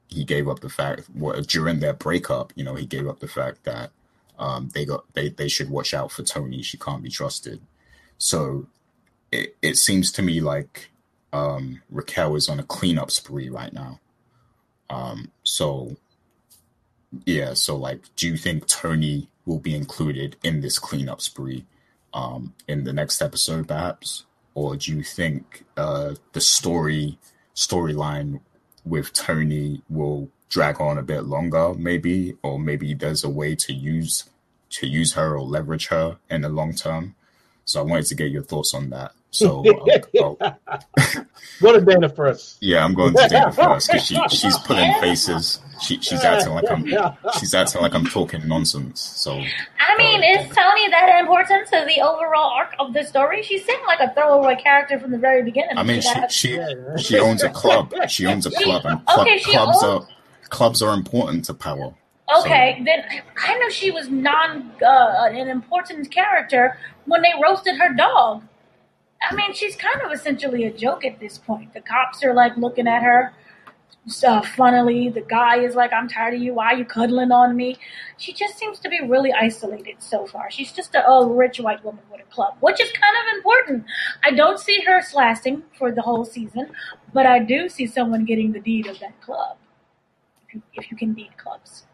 he gave up the fact what during their breakup, you know, he gave up the fact that um, they got they they should watch out for Tony. She can't be trusted. So it it seems to me like um, Raquel is on a cleanup spree right now. Um, so yeah, so like, do you think Tony will be included in this cleanup spree um, in the next episode, perhaps, or do you think uh, the story storyline with Tony will drag on a bit longer, maybe, or maybe there's a way to use to use her or leverage her in the long term. So I wanted to get your thoughts on that. So I'll- I'll- Go to Dana first. yeah, I'm going to Dana first because she she's pulling faces. She she's acting like I'm she's acting like I'm talking nonsense. So I uh, mean, is Tony that important to the overall arc of the story? She seemed like a throwaway character from the very beginning. I mean, she got- she she owns a club. She owns a club, and club, Okay, she clubs owns- are clubs are important to power. Okay, then I know she was non uh, an important character when they roasted her dog. I mean, she's kind of essentially a joke at this point. The cops are like looking at her. uh, funnily, the guy is like, "I'm tired of you. Why are you cuddling on me?" She just seems to be really isolated so far. She's just a, a rich white woman with a club, which is kind of important. I don't see her lasting for the whole season, but I do see someone getting the deed of that club. If you, can beat clubs.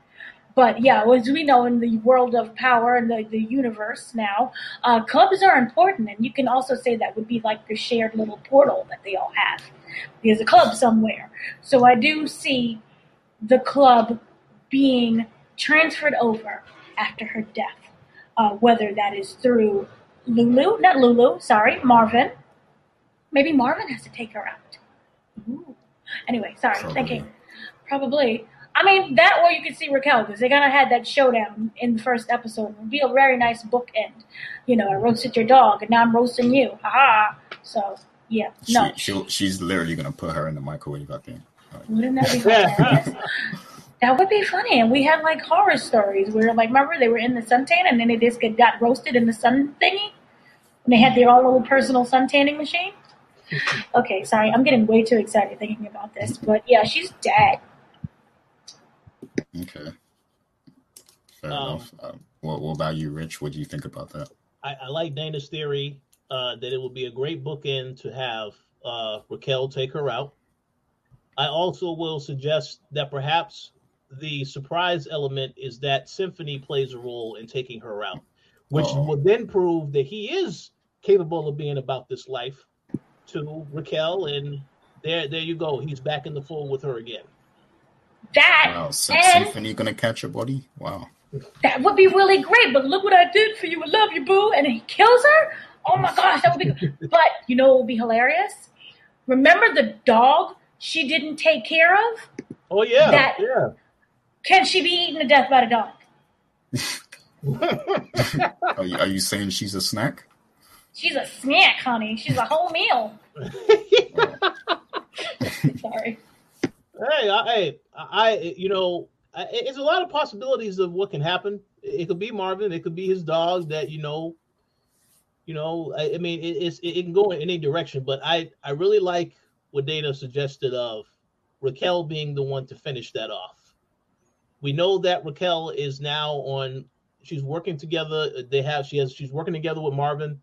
But yeah, as we know in the world of power and the, the universe now, uh, clubs are important. And you can also say that would be like the shared little portal that they all have. There's a club somewhere. So I do see the club being transferred over after her death. Uh, whether that is through Lulu, not Lulu, sorry, Marvin. Maybe Marvin has to take her out. Ooh. Anyway, sorry, Probably. thinking. Probably. I mean, that or you could see Raquel because they kind of had that showdown in the first episode. It would be a very nice bookend. You know, I roasted your dog and now I'm roasting you. Ha So, yeah. No. She, she'll, she's literally gonna put her in the microwave. I think. Like, Wouldn't that be hilarious? that would be funny. And we had like horror stories where, like, remember they were in the suntan and then they just got roasted in the sun thingy? And they had their own little personal sun tanning machine? Okay, sorry. I'm getting way too excited thinking about this. But yeah, she's dead. Okay. Fair Um, enough. Um, what, what about you, Rich? What do you think about that? I, I like Dana's theory uh, that it would be a great bookend to have uh, Raquel take her out. I also will suggest that perhaps the surprise element is that Symphony plays a role in taking her out, which Uh-oh. will then prove that he is capable of being about this life to Raquel, and there, there you go. He's back in the fold with her again. That Wow, Sy- and Symphony gonna catch a body? Wow. that would be really great. But look what I did for you. I love you, boo. And he kills her. Oh my gosh, that would be. Good. But you know it would be hilarious? Remember the dog she didn't take care of? Oh yeah, That- yeah. Can she be eaten to death by the dog? Are you, are you saying she's a snack? She's a snack, honey. She's a whole meal. Sorry. Hey, I, hey, I, you know, it's a lot of possibilities of what can happen. It could be Marvin. It could be his dog. That you know, you know. I, I mean, it, it's it, can go in any direction. But I, I really like what Dana suggested of Raquel being the one to finish that off. We know that Raquel is now on. She's working together. They have. She has. She's working together with Marvin.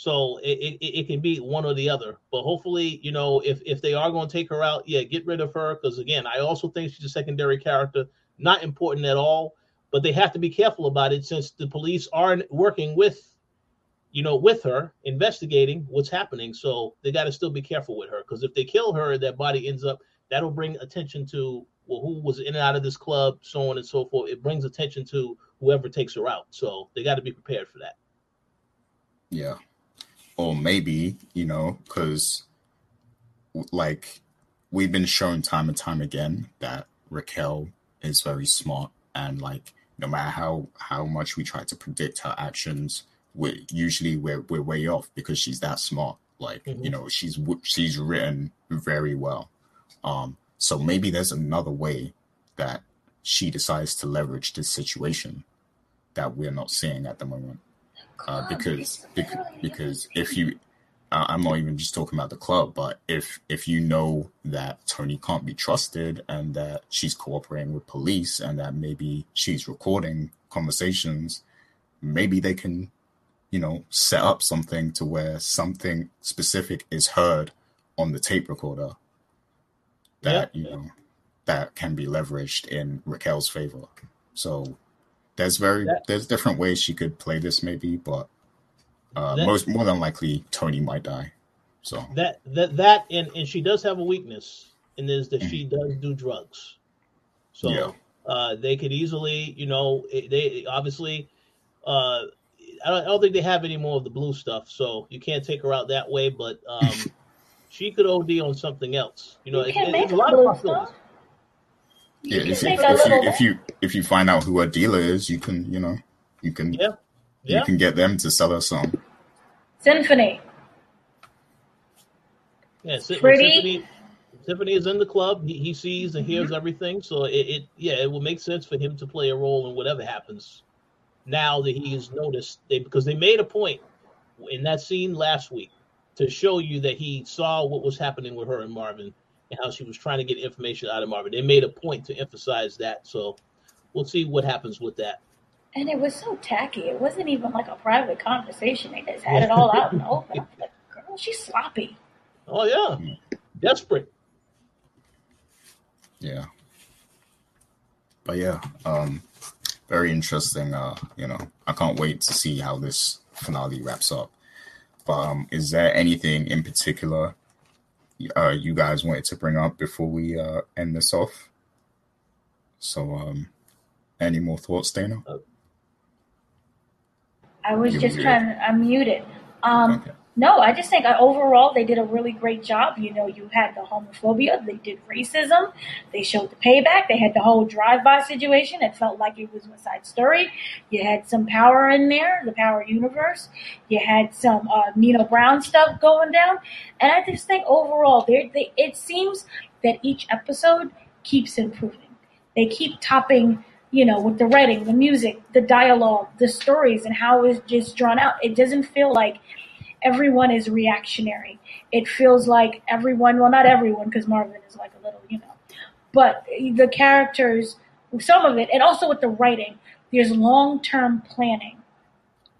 So it, it, it can be one or the other. But hopefully, you know, if if they are going to take her out, yeah, get rid of her. Because again, I also think she's a secondary character, not important at all. But they have to be careful about it since the police are working with, you know, with her, investigating what's happening. So they got to still be careful with her. Because if they kill her, that body ends up that'll bring attention to well, who was in and out of this club, so on and so forth. It brings attention to whoever takes her out. So they got to be prepared for that. Yeah. Or maybe, you know, because like we've been shown time and time again that Raquel is very smart and like no matter how how much we try to predict her actions, we usually we're we're way off because she's that smart. Like Mhm. you know, she's she's written very well. Um, so maybe there's another way that she decides to leverage this situation that we're not seeing at the moment uh, because because, if you I'm not even just talking about the club, but if if you know that Tony can't be trusted and that she's cooperating with police and that maybe she's recording conversations, maybe they can, you know, set up something to where something specific is heard on the tape recorder that you know that can be leveraged in Raquel's favor. So there's very That- there's different ways she could play this maybe, but uh, That- most more than likely Tony might die. So. That that that and and she does have a weakness and is that she does do drugs. So Yeah. uh they could easily you know they obviously uh I don't, I don't think they have any more of the blue stuff so you can't take her out that way but um she could od on something else. You know You it, can it- make it's a a lot of possibilities stuff. yeah, if you, if you if you if you find out who her dealer is, you can you know you can Yeah. Yeah. you can get them to sell her some. Symphony. yeah Pretty. Symphony, Symphony is in the club he, he sees and hears everything so it, it yeah it will make sense for him to play a role in whatever happens now that he is noticed they because they made a point in that scene last week to show you that he saw what was happening with her and Marvin and how she was trying to get information out of Marvin. They made a point to emphasize that. So we'll see what happens with that. And it was so tacky. It wasn't even like a private conversation. They just had it all out in the open. Like, girl, she's sloppy. Oh yeah, desperate. Yeah. But yeah, um, very interesting. Uh, you know, I can't wait to see how this finale wraps up. But um, is there anything in particular uh, you guys wanted to bring up before we uh, end this off? So, um, any more thoughts, Dana? I was You just trying to unmute it. Um, Okay. No, I just think uh, overall they did a really great job. You know, you had the homophobia, they did racism, they showed the payback, they had the whole drive-by situation. It felt like it was West Side Story. You had some power in there, the power universe. You had some uh, Nino Brown stuff going down, and I just think overall, they it seems that each episode keeps improving. They keep topping. You know, with the writing, the music, the dialogue, the stories, and how it's just drawn out. It doesn't feel like everyone is reactionary. It feels like everyone, well, not everyone, because Marvin is like a little, you know, but the characters, some of it, and also with the writing, there's long term planning.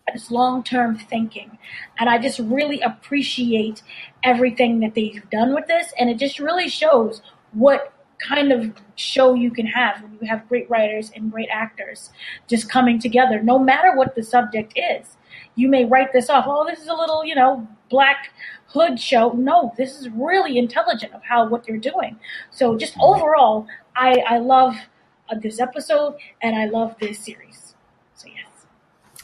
It's long term thinking. And I just really appreciate everything that they've done with this. And it just really shows what kind of show you can have when you have great writers and great actors just coming together, no matter what the subject is you may write this off. Oh, this is a little, you know, black hood show. No, this is really intelligent of how what they're doing. So just overall, I I love uh, this episode and I love this series. So yes,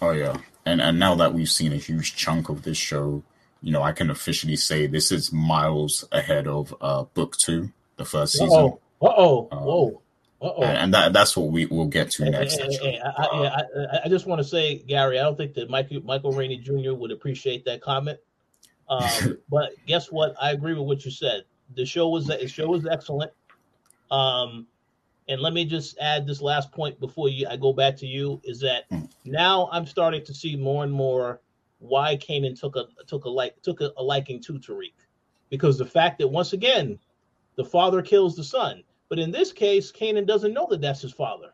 Oh yeah, and and now that we've seen a huge chunk of this show, you know, I can officially say this is miles ahead of uh, book two, the first season, oh. Uh oh. Um, Whoa. Uh oh. and, that that's what we will get to next. hey, hey, hey, I, I, I, I just want to say, Gary, I don't think that Michael Michael Rainey Jr. would appreciate that comment. Um, but guess what? I agree with what you said. The show was the show was excellent. Um, and let me just add this last point before you I go back to you is that Mm. now I'm starting to see more and more why Kanan took a took a like took a, a liking to Tariq because the fact that once again the father kills the son, but in this case Kanan doesn't know that that's his father.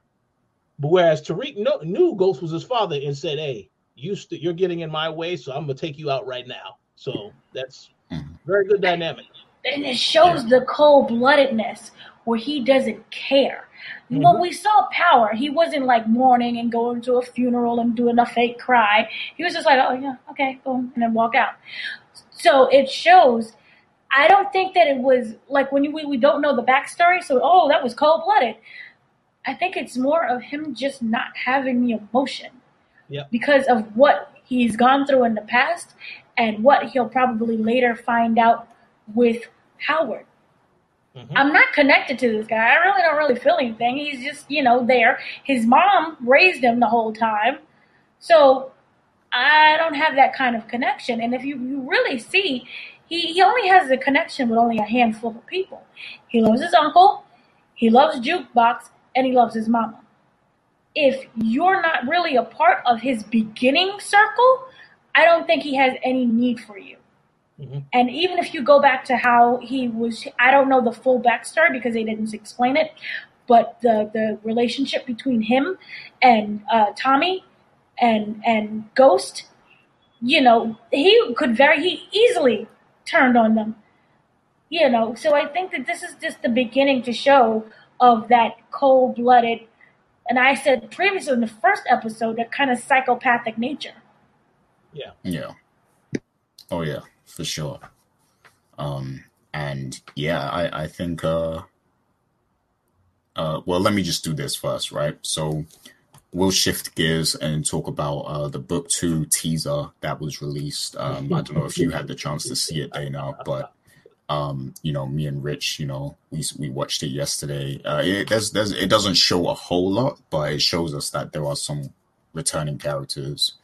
But whereas Tariq kno- knew Ghost was his father and said, "Hey, you st- you're getting in my way, so I'm gonna take you out right now." So that's Mhm. very good dynamic. and it shows the cold bloodedness where he doesn't care. When we saw Power, he wasn't like mourning and going to a funeral and doing a fake cry. He was just like, "Oh yeah, okay, boom," and then walk out. So it shows. I don't think that it was like when you, we, we don't know the backstory. So oh, that was cold blooded. I think it's more of him just not having the emotion Yep. because of what he's gone through in the past and what he'll probably later find out with Howard. Mhm. I'm not connected to this guy. I really don't really feel anything. He's just, you know, there. His mom raised him the whole time. So I don't have that kind of connection. And if you, you really see, he, he only has a connection with only a handful of people. He loves his uncle, he loves Jukebox, and he loves his mama. If you're not really a part of his beginning circle, I don't think he has any need for you. Mhm. And even if you go back to how he was, I don't know the full backstory because they didn't explain it, but the, the relationship between him and uh, Tommy and and Ghost, you know, he could very he easily turned on them. You know, so I think that this is just the beginning to show of that cold blooded, and I said previously in the first episode that kind of psychopathic nature. Yeah. Yeah. Oh yeah, for sure. Um and yeah, I I think uh uh well let me just do this first, right? So we'll shift gears and talk about uh the book 2 teaser that was released. Um I don't know if you had the chance to see it Dana, but um you know me and Rich, you know, we we watched it yesterday. Uh it there's there's it doesn't show a whole lot, but it shows us that there are some returning characters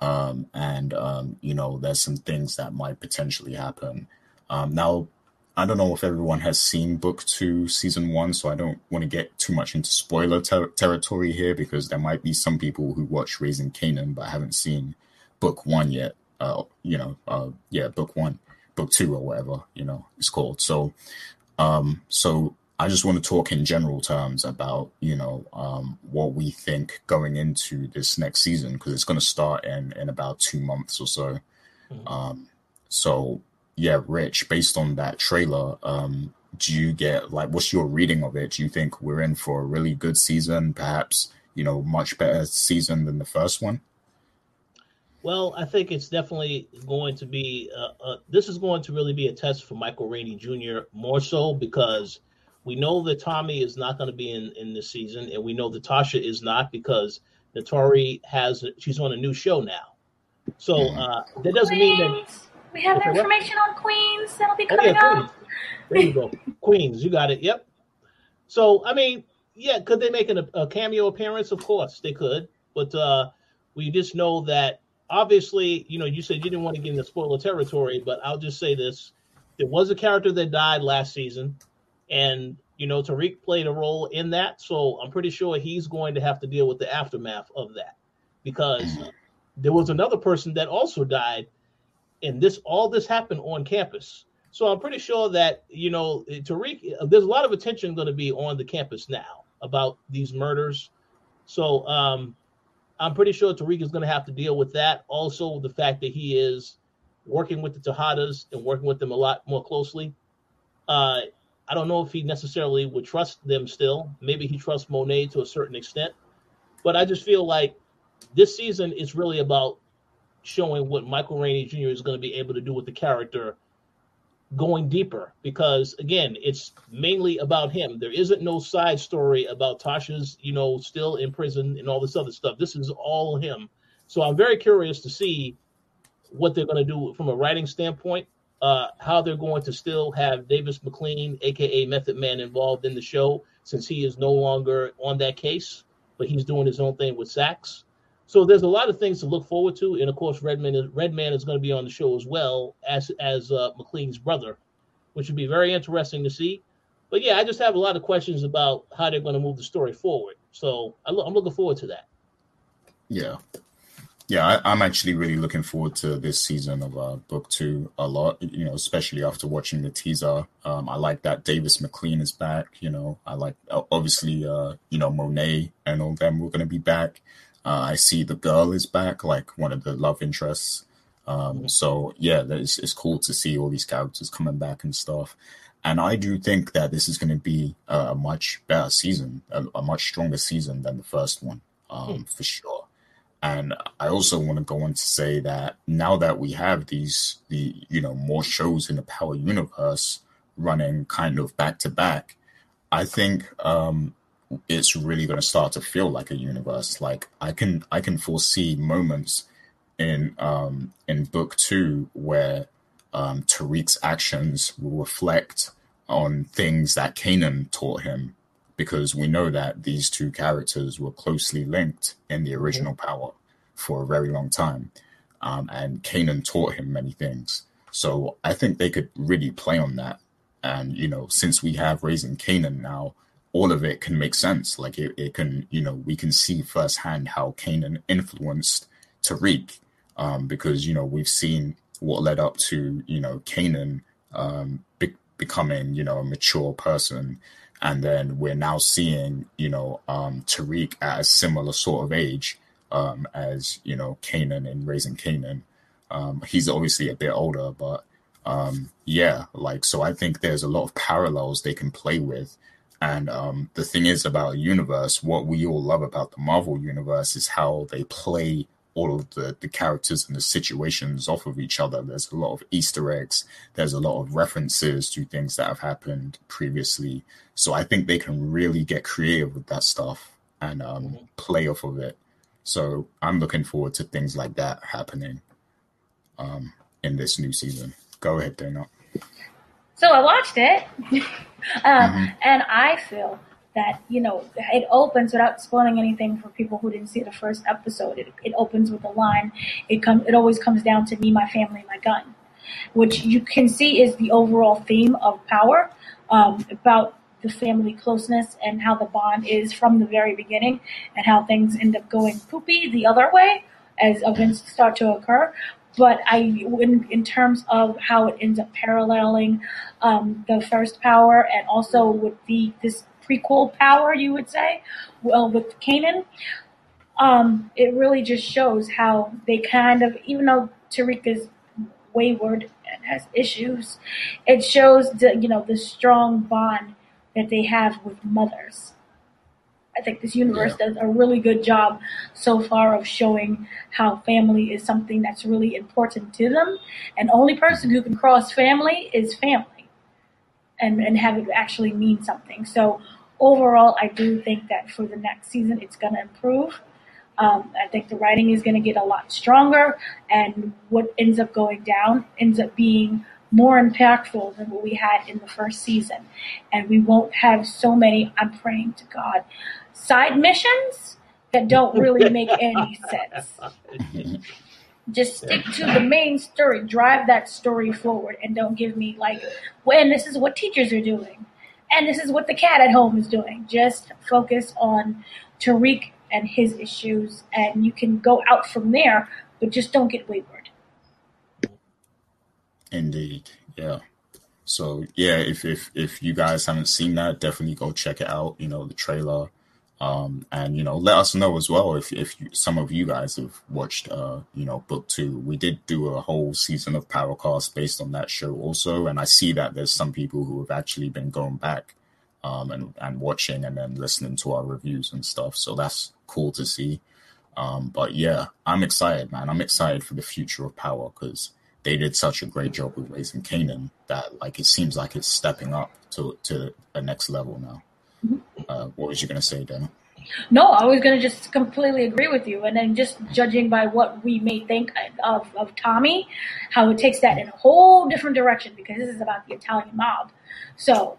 um, and um, you know there's some things that might potentially happen. Um, now, I don't know if everyone has seen book two, season one, so I don't want to get too much into spoiler ter- territory here because there might be some people who watch Raising Kanan but haven't seen book one yet. Uh, you know, uh, yeah, book one, book two, or whatever you know it's called. So, Um, so I just want to talk in general terms about you know um, what we think going into this next season because it's going to start in in about two months or so. Mm-hmm. Um, so yeah, Rich, based on that trailer, um, do you get like what's your reading of it? Do you think we're in for a really good season? Perhaps you know much better season than the first one. Well, I think it's definitely going to be. Uh, uh, this is going to really be a test for Michael Rainey Jr. more so because we know that Tommy is not going to be in in this season, and we know that Tasha is not because Naturi has she's on a new show now. So mm-hmm. uh, that doesn't mean that we have information on Queens that'll be coming oh, yeah, up. There you go, Queens. You got it. Yep. So I mean, yeah, could they make an, a cameo appearance? Of course they could, but uh, we just know that obviously, you know, you said you didn't want to get into spoiler territory, but I'll just say this: there was a character that died last season and you know Tariq played a role in that, so I'm pretty sure he's going to have to deal with the aftermath of that because there was another person that also died, and this all this happened on campus. So I'm pretty sure that you know Tariq, there's a lot of attention going to be on the campus now about these murders. So um, I'm pretty sure Tariq is going to have to deal with that. Also, the fact that he is working with the Tejadas and working with them a lot more closely. Uh, I don't know if he necessarily would trust them still. Maybe he trusts Monet to a certain extent. But I just feel like this season is really about showing what Michael Rainey Jr. is going to be able to do with the character going deeper because again it's mainly about him there isn't no side story about tasha's you know still in prison and all this other stuff this is all him so i'm very curious to see what they're going to do from a writing standpoint uh, how they're going to still have Davis MacLean aka Method Man, involved in the show since he is no longer on that case, but he's doing his own thing with Saxe. So there's a lot of things to look forward to, and of course, Redman is, Redman is going to be on the show as well as as uh, MacLean's brother, which would be very interesting to see. But yeah, I just have a lot of questions about how they're going to move the story forward. So I'm looking forward to that. Yeah, yeah, I, am actually really looking forward to this season of uh, book two a lot. You know, especially after watching the teaser. Um, I like that Davis MacLean is back. You know, I like obviously uh, you know Monet and all them were going to be back. Uh, I see the girl is back, like one of the love interests. Um, so yeah, it's, it's cool to see all these characters coming back and stuff. And I do think that this is going to be a much better season, a, a, much stronger season than the first one, um, hmm. for sure. And I also want to go on to say that now that we have these, the you know, more shows in the Power universe running kind of back to back, I think um, it's really going to start to feel like a universe. Like I can, I can foresee moments in um, in book two where um, Tariq's actions will reflect on things that Kanan taught him because we know that these two characters were closely linked in the original mm-hmm. Power for a very long time. Um, and Kanan taught him many things. So I think they could really play on that. And, you know, since we have Raising Kanan now, all of it can make sense. Like it, it can, you know, we can see firsthand how Kanan influenced Tariq um, because, you know, we've seen what led up to, you know, Kanan um, be- becoming, you know, a mature person and then we're now seeing, you know, um, Tariq at a similar sort of age um, as you know Kanan and raising Kanan. Um, he's obviously a bit older, but um, yeah, like so. I think there's a lot of parallels they can play with. And um, the thing is about universe, what we all love about the Marvel universe is how they play all of the, the characters and the situations off of each other. There's a lot of Easter eggs. There's a lot of references to things that have happened previously. So I think they can really get creative with that stuff and um, mm-hmm. play off of it. So I'm looking forward to things like that happening um, in this new season. Go ahead, Dana. So I watched it, um, mm-hmm. and I feel that you know it opens without spoiling anything for people who didn't see the first episode. It, it opens with a line. It comes. It always comes down to me, my family, my gun, which you can see is the overall theme of Power um, about the family closeness and how the bond is from the very beginning and how things end up going poopy the other way as events start to occur. But I, in, in terms of how it ends up paralleling um, the first power, and also with the this prequel power, you would say, well, with Kanan, um, it really just shows how they kind of, even though Tariq is wayward and has issues, it shows the you know the strong bond that they have with mothers. I think this universe Yeah. does a really good job so far of showing how family is something that's really important to them, and only person who can cross family is family, and and have it actually mean something. So overall, I do think that for the next season, it's going to improve. Um, I think the writing is going to get a lot stronger, and what ends up going down ends up being more impactful than what we had in the first season. And we won't have so many, I'm praying to God, side missions that don't really make any sense. Just stick to the main story, drive that story forward, and don't give me like, when this is what teachers are doing, and this is what the cat at home is doing. Just focus on Tariq and his issues, and you can go out from there, but just don't get wayward. Indeed, yeah. So yeah, if if if you guys haven't seen that, definitely go check it out. You know the trailer, um, and you know let us know as well if if you, some of you guys have watched uh you know book two. We did do a whole season of Powercast based on that show also, and I see that there's some people who have actually been going back, um, and and watching and then listening to our reviews and stuff. So that's cool to see. Um, but yeah, I'm excited, man. I'm excited for the future of Power because they did such a great job with raising Kanan that like it seems like it's stepping up to to a next level now. Uh, what was you gonna say, Dana? No, I was going to just completely agree with you. And then just judging by what we may think of, of Tommy, how it takes that in a whole different direction because this is about the Italian mob. So,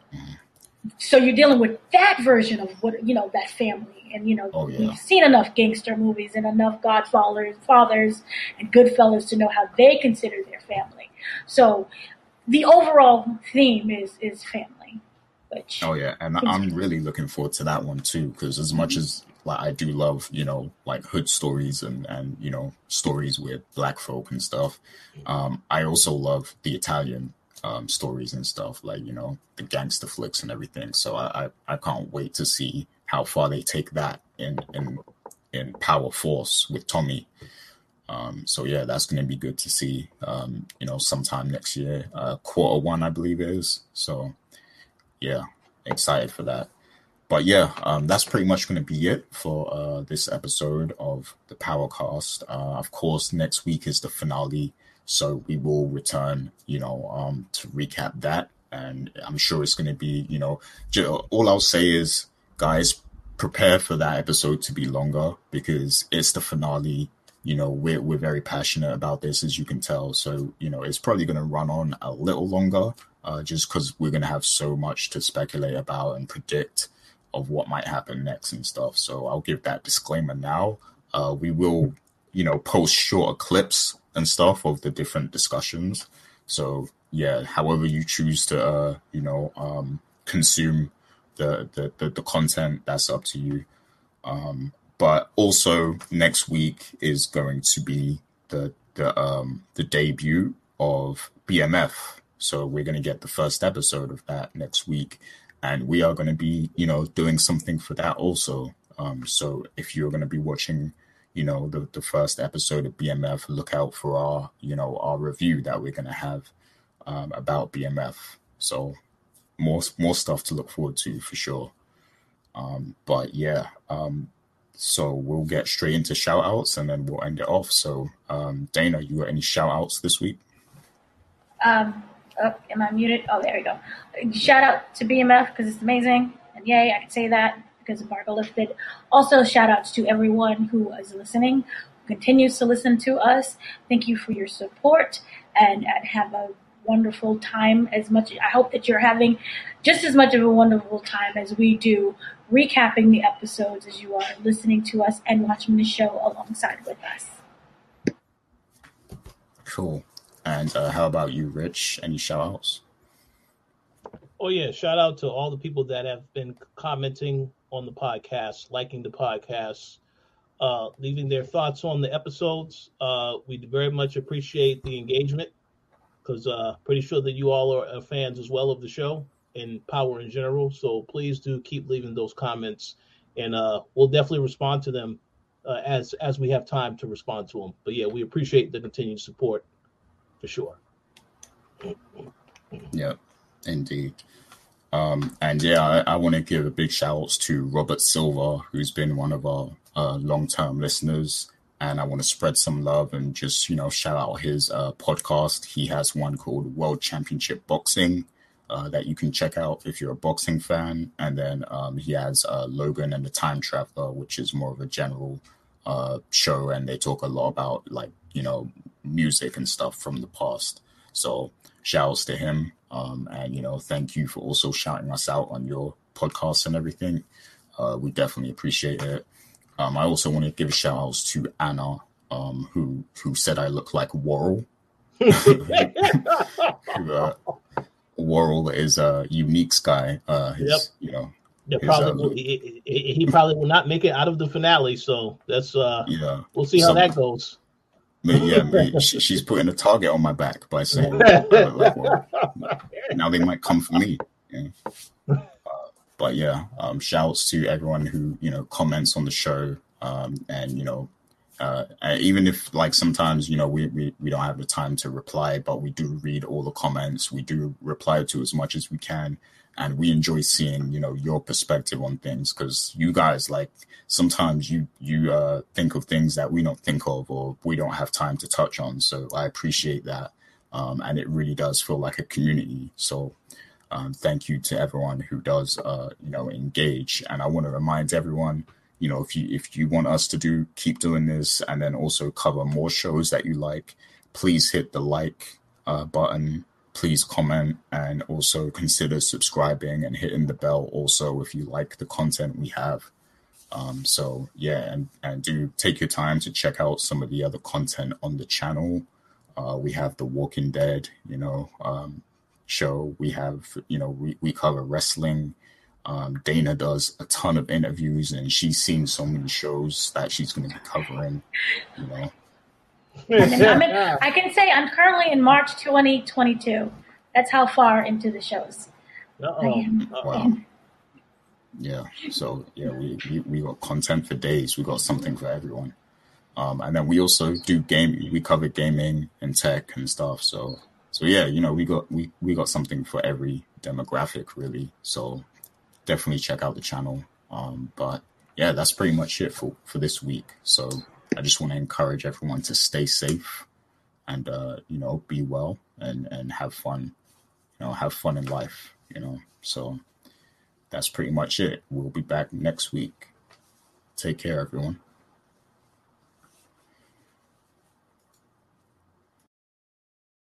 so you're dealing with that version of what, you know, that family. And, you know, Oh, yeah. we've seen enough gangster movies and enough Godfathers fathers and Goodfellas to know how they consider their family. So the overall theme is, is family, which, Oh yeah, and I'm really looking forward to that one too because as much as like I do love you know like hood stories and and you know stories with black folk and stuff, um, I also love the Italian um, stories and stuff like you know the gangster flicks and everything. So I, I I can't wait to see how far they take that in in in Power Force with Tommy. Um, so yeah, that's going to be good to see. Um, you know, sometime next year, uh, quarter one, I believe it is. So yeah, excited for that. But yeah, um, that's pretty much going to be it for uh, this episode of the Powercast. Uh, of course, next week is the finale, so we will return, you know, um, to recap that, and I'm sure it's going to be, you know, all I'll say is, guys, prepare for that episode to be longer because it's the finale. You know, we're we're very passionate about this, as you can tell. So, you know, it's probably going to run on a little longer, uh, just because we're going to have so much to speculate about and predict of what might happen next and stuff. So I'll give that disclaimer now. Uh, we will, you know, post shorter clips and stuff of the different discussions. So yeah, however you choose to, uh, you know, um, consume the, the the the content, that's up to you. Um, but also next week is going to be the the um the debut of BMF. So we're going to get the first episode of that next week, and we are going to be you know doing something for that also. Um, so if you're going to be watching, you know the the first episode of BMF, look out for our you know our review that we're going to have um, about BMF. So more more stuff to look forward to for sure. Um, but yeah, um, so we'll get straight into shout outs and then we'll end it off. So, um, Dana, you got any shout outs this week? Um, oh, am I muted? Oh, there we go. Shout out to BMF because it's amazing. And yay, I can say that because embargo lifted. Also, shout outs to everyone who is listening, who continues to listen to us. Thank you for your support and, and have a wonderful time as much I hope that you're having just as much of a wonderful time as we do recapping the episodes as you are listening to us and watching the show alongside with us. Cool. And uh, how about you, Rich? Any shout outs? Oh yeah, shout out to all the people that have been commenting on the podcast, liking the podcast, uh, leaving their thoughts on the episodes. Uh, we very much appreciate the engagement because uh, pretty sure that you all are fans as well of the show and Power in general. So please do keep leaving those comments, and uh, we'll definitely respond to them uh, as as we have time to respond to them. But yeah, we appreciate the continued support for sure. Yep, indeed. Um, and yeah, I, I want to give a big shout outs to Robert Silva, who's been one of our uh, long term listeners. And I want to spread some love and just, you know, shout out his uh, podcast. He has one called World Championship Boxing uh, that you can check out if you're a boxing fan. And then um, he has uh, Logan and the Time Traveler, which is more of a general uh, show. And they talk a lot about, like, you know, music and stuff from the past. So shouts to him. Um, and, you know, thank you for also shouting us out on your podcast and everything. Uh, we definitely appreciate it. Um, I also want to give a shout outs to Anna, um, who who said I look like Worrell. uh, Worrell is a unique guy. Uh, his, Yep. you know, Yeah, probably uh, will- he, he he probably will not make it out of the finale. So that's uh, yeah, we'll see how that goes. Yeah. she's putting a target on my back by saying, like Worrell. now they might come for me. Yeah. Uh, but yeah, um, shouts to everyone who you know comments on the show, um, and you know, uh, even if like sometimes you know we, we we don't have the time to reply, but we do read all the comments. We do reply to as much as we can, and we enjoy seeing you know your perspective on things because you guys like sometimes you you uh, think of things that we don't think of or we don't have time to touch on. So I appreciate that, um, and it really does feel like a community. So um, thank you to everyone who does, uh, you know, engage. And I want to remind everyone, you know, if you if you want us to do keep doing this, and then also cover more shows that you like, please hit the like uh, button. Please comment and also consider subscribing and hitting the bell. Also, if you like the content we have. Um, so yeah, and and do take your time to check out some of the other content on the channel. Uh, we have The Walking Dead, you know, um, show. We have, you know, we, we cover wrestling. Um, Dana does a ton of interviews and she's seen so many shows that she's going to be covering, you know. And I'm in, I can say I'm currently in March 2022. That's how far into the shows I Uh-oh. am. Wow. Yeah. So yeah, we, we, we got content for days. We got something for everyone. Um, and then we also do game. We cover gaming and tech and stuff. So so yeah, you know, we got we we got something for every demographic really. So definitely check out the channel. Um, but yeah, that's pretty much it for for this week. So I just want to encourage everyone to stay safe and uh, you know be well and and have fun. You know, have fun in life. You know, so that's pretty much it. We'll be back next week. Take care, everyone.